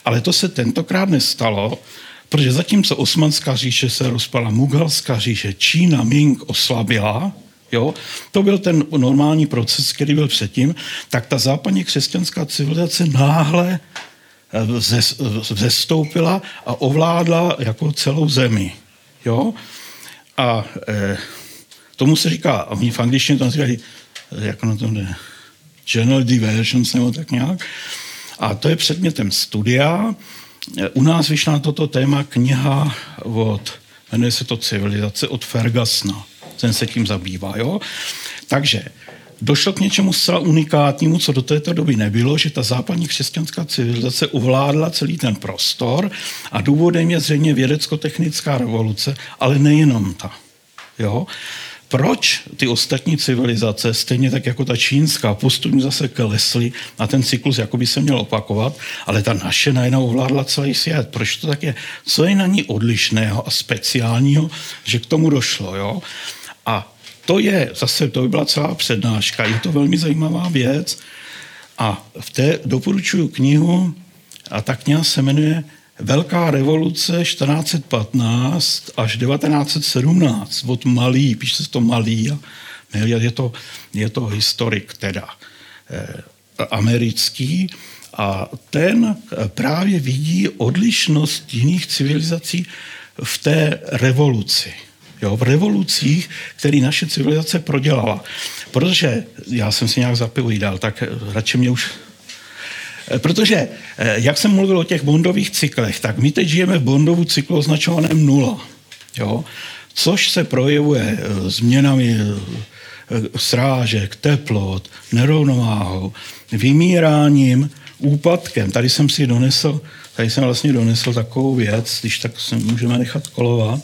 Ale to se tentokrát nestalo, protože zatímco Osmanská říše se rozpala, Mughalská říše, Čína Ming oslabila, jo, to byl ten normální proces, který byl předtím, tak ta západně křesťanská civilizace náhle eh, zes- zestoupila a ovládla jako celou zemi. Jo? A eh, tomu se říká, a oni v angličtině to říkají, eh, jak na to jde, general diversions nebo tak nějak. A to je předmětem studia. U nás vyšla na toto téma kniha od, jmenuje se to Civilizace od Fergasna. Ten se tím zabývá. Jo? Takže došlo k něčemu zcela unikátnímu, co do této doby nebylo, že ta západní křesťanská civilizace ovládla celý ten prostor a důvodem je zřejmě vědecko-technická revoluce, ale nejenom ta. Jo? Proč ty ostatní civilizace, stejně tak jako ta čínská, postupně zase klesly a ten cyklus jakoby se měl opakovat, ale ta naše najednou ovládla celý svět. Proč to tak je? Co je na ní odlišného a speciálního, že k tomu došlo? Jo? A to je, zase to by byla celá přednáška, je to velmi zajímavá věc a v té doporučuju knihu a ta kniha se jmenuje Velká revoluce 1415 až 1917 od Malý, píše se to Malý je to, je to historik teda eh, americký a ten právě vidí odlišnost jiných civilizací v té revoluci. Jo, v revolucích, které naše civilizace prodělala. Protože já jsem si nějak zapovídal, tak radši mě už Eh, protože, eh, jak jsem mluvil o těch bondových cyklech, tak my teď žijeme v bondovu cyklu označovaném nula. Jo? Což se projevuje eh, změnami srážek, teplot, nerovnováhou, vymíráním, úpadkem. Tady jsem si donesl, tady jsem vlastně donesl takovou věc, když tak se můžeme nechat kolovat.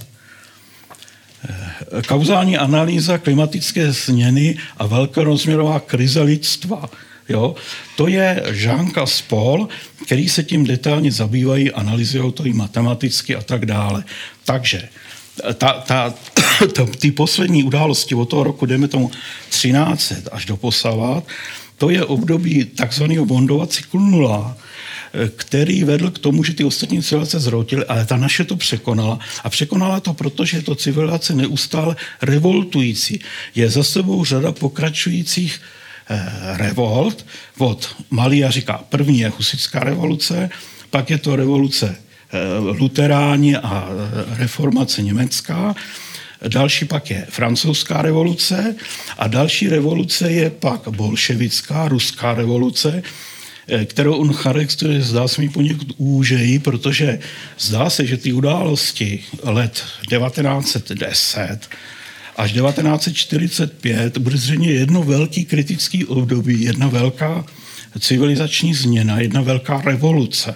Kauzální analýza klimatické změny a velkorozměrová krize lidstva – Jo? To je Žánka Spol, který se tím detailně zabývají, analyzují to i matematicky a tak dále. Takže ta, ta, *clears throat* ta, ty poslední události od toho roku, jdeme tomu 13 až do posavat, to je období takzvaného Bondova cyklu nula, který vedl k tomu, že ty ostatní civilizace zrotily, ale ta naše to překonala. A překonala to proto, že je to civilizace neustále revoltující. Je za sebou řada pokračujících revolt. Od Malia říká, první je husická revoluce, pak je to revoluce eh, luteráni a eh, reformace německá, další pak je francouzská revoluce a další revoluce je pak bolševická, ruská revoluce, kterou on charakterizuje, zdá se mi poněkud úžejí, protože zdá se, že ty události let 1910 až 1945 bude zřejmě jedno velký kritický období, jedna velká civilizační změna, jedna velká revoluce.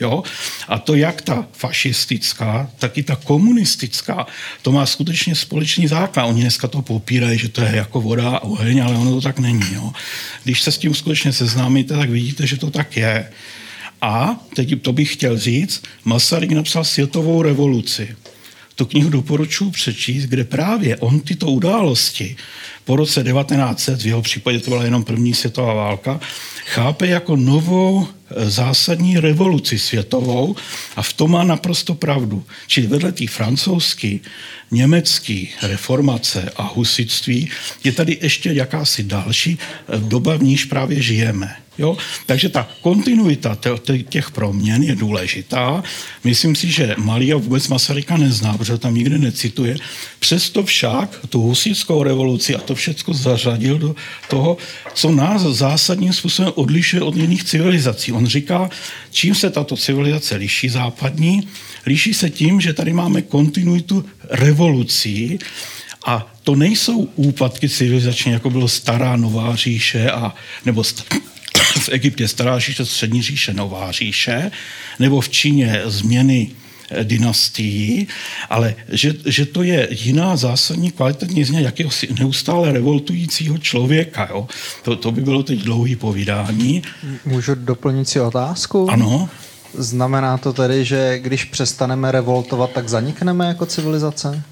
Jo? A to jak ta fašistická, tak i ta komunistická, to má skutečně společný základ. Oni dneska to popírají, že to je jako voda a oheň, ale ono to tak není. Jo? Když se s tím skutečně seznámíte, tak vidíte, že to tak je. A teď to bych chtěl říct, Masaryk napsal světovou revoluci tu knihu doporučuji přečíst, kde právě on tyto události po roce 1900, v jeho případě to byla jenom první světová válka, chápe jako novou zásadní revoluci světovou a v tom má naprosto pravdu. Čili vedle té francouzské, německé reformace a husitství je tady ještě jakási další e, doba, v níž právě žijeme. Jo? Takže ta kontinuita těch proměn je důležitá. Myslím si, že Malia vůbec Masaryka nezná, protože tam nikde necituje. Přesto však tu husitskou revoluci a to všechno zařadil do toho, co nás zásadním způsobem odlišuje od jiných civilizací. On říká, čím se tato civilizace liší západní, liší se tím, že tady máme kontinuitu revolucí, a to nejsou úpadky civilizační, jako bylo stará nová říše, a, nebo *coughs* v Egyptě stará říše, střední říše, nová říše, nebo v Číně změny dynastií, ale že, že to je jiná zásadní kvalitativní změna jakéhosi neustále revoltujícího člověka. Jo? To, to by bylo teď dlouhý povídání. Můžu doplnit si otázku? Ano. Znamená to tedy, že když přestaneme revoltovat, tak zanikneme jako civilizace?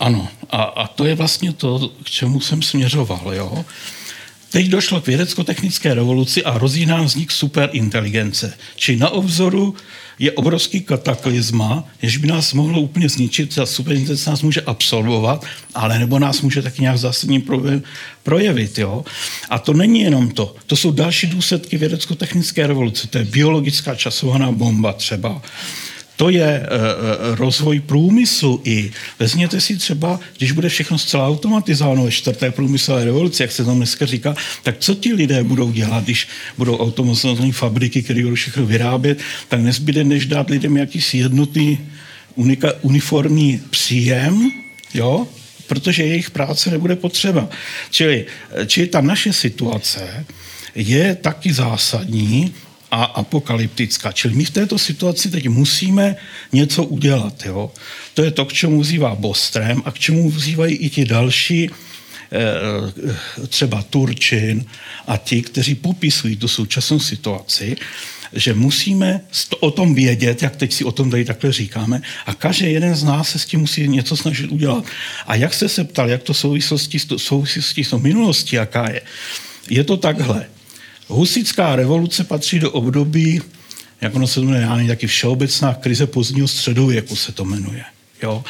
Ano, a, a to je vlastně to, k čemu jsem směřoval. Jo? Teď došlo k vědecko-technické revoluci a hrozí nám vznik superinteligence. Či na obzoru je obrovský kataklizma, jež by nás mohlo úplně zničit, ta superinteligence nás může absorbovat, ale nebo nás může taky nějak zásadním projevit. Jo? A to není jenom to. To jsou další důsledky vědecko-technické revoluce. To je biologická časovaná bomba třeba to je e, rozvoj průmyslu i. Vezměte si třeba, když bude všechno zcela automatizováno ve čtvrté průmyslové revoluci, jak se tam dneska říká, tak co ti lidé budou dělat, když budou automatizované fabriky, které budou všechno vyrábět, tak nezbyde, než dát lidem jakýsi jednotný unika, uniformní příjem, jo, protože jejich práce nebude potřeba. Čili, čili ta naše situace je taky zásadní a apokalyptická. Čili my v této situaci teď musíme něco udělat. Jo? To je to, k čemu vzývá Bostrem a k čemu vzývají i ti další eh, třeba Turčin a ti, kteří popisují tu současnou situaci, že musíme o tom vědět, jak teď si o tom tady takhle říkáme, a každý jeden z nás se s tím musí něco snažit udělat. A jak jste se ptal, jak to souvislosti, souvislosti s minulostí, jaká je? Je to takhle. Husická revoluce patří do období, jak ono se jmenuje, já nevím, taky všeobecná krize pozdního středověku se to jmenuje. Jo.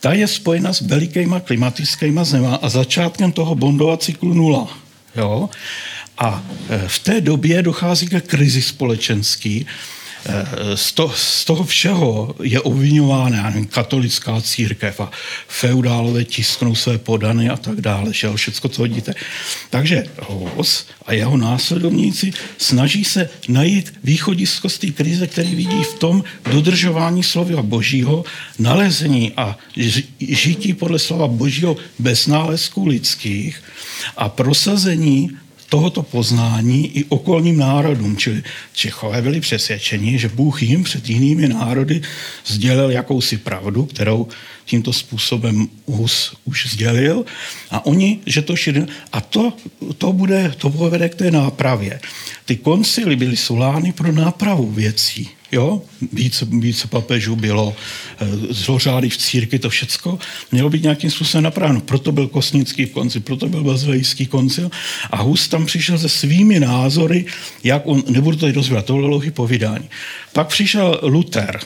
Ta je spojena s velikýma klimatickými změnami a začátkem toho Bondova cyklu nula. Jo. A e, v té době dochází ke krizi společenský, z, to, z toho všeho je obvinována katolická církev a feudálové tisknou své podany a tak dále, že všechno, co hodíte. Takže Hos a jeho následovníci snaží se najít východisko z té krize, který vidí v tom dodržování slova božího, nalezení a žití podle slova božího bez nálezků lidských a prosazení tohoto poznání i okolním národům. Čili Čechové byli přesvědčeni, že Bůh jim před jinými národy sdělil jakousi pravdu, kterou tímto způsobem Hus už sdělil a oni, že to šířili. A to, to, bude, to povede k té nápravě. Ty koncily byly solány pro nápravu věcí. Jo? Více, více papežů bylo, eh, zlořády v církvi, to všecko mělo být nějakým způsobem napraveno. Proto byl Kosnický koncil, proto byl Bazilejský koncil a Hus tam přišel se svými názory, jak on, nebudu tady rozvírat, to bylo dlouhý povídání. Pak přišel Luther,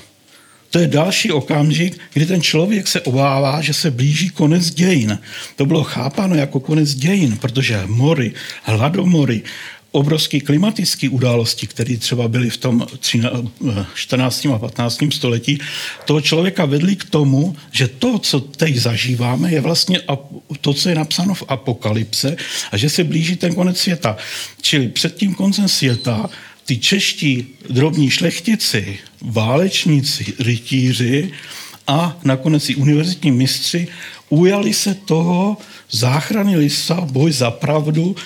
to je další okamžik, kdy ten člověk se obává, že se blíží konec dějin. To bylo chápáno jako konec dějin, protože mory, hladomory, obrovské klimatické události, které třeba byly v tom 14. a 15. století, toho člověka vedli k tomu, že to, co teď zažíváme, je vlastně to, co je napsáno v apokalypse a že se blíží ten konec světa. Čili před tím koncem světa ty čeští drobní šlechtici, válečníci, rytíři a nakonec i univerzitní mistři ujali se toho záchrany lisa, boj za pravdu,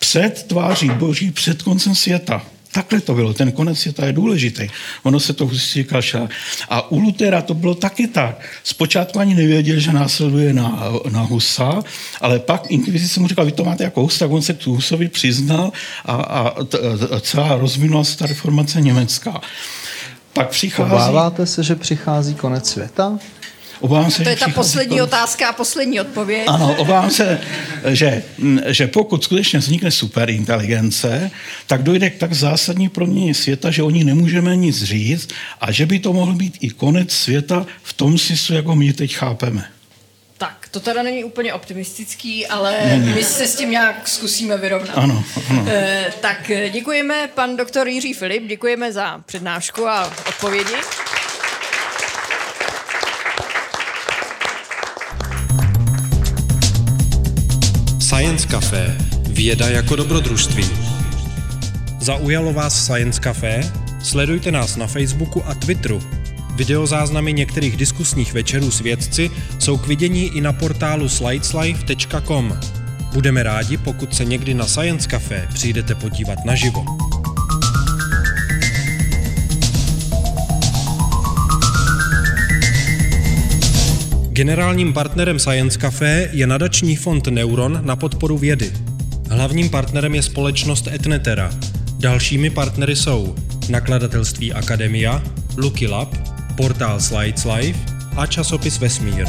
před tváří Boží, před koncem světa. Takhle to bylo, ten konec světa je důležitý. Ono se to hustí kaša. A u Lutera to bylo taky tak. Zpočátku ani nevěděl, že následuje na, na Husa, ale pak inkvizice mu říkal, vy to máte jako Hus, tak on se k Husovi přiznal a, a, a celá rozvinula se ta reformace německá. Pak přichází... Obáváte se, že přichází konec světa? Obávám se, to je ta poslední otázka a poslední odpověď. Ano, obávám se, že, že pokud skutečně vznikne superinteligence, tak dojde k tak zásadní proměně světa, že o ní nemůžeme nic říct a že by to mohl být i konec světa v tom smyslu, jak ho my teď chápeme. Tak, to teda není úplně optimistický, ale není. my se s tím nějak zkusíme vyrovnat. Ano, ano. E, tak děkujeme, pan doktor Jiří Filip, děkujeme za přednášku a odpovědi. Science Café. Věda jako dobrodružství. Zaujalo vás Science Café? Sledujte nás na Facebooku a Twitteru. Videozáznamy některých diskusních večerů s vědci jsou k vidění i na portálu slideslife.com. Budeme rádi, pokud se někdy na Science Café přijdete podívat naživo. Generálním partnerem Science Café je nadační fond Neuron na podporu vědy. Hlavním partnerem je společnost Etnetera. Dalšími partnery jsou nakladatelství Akademia, Lucky Lab, portál Slides Life a časopis Vesmír.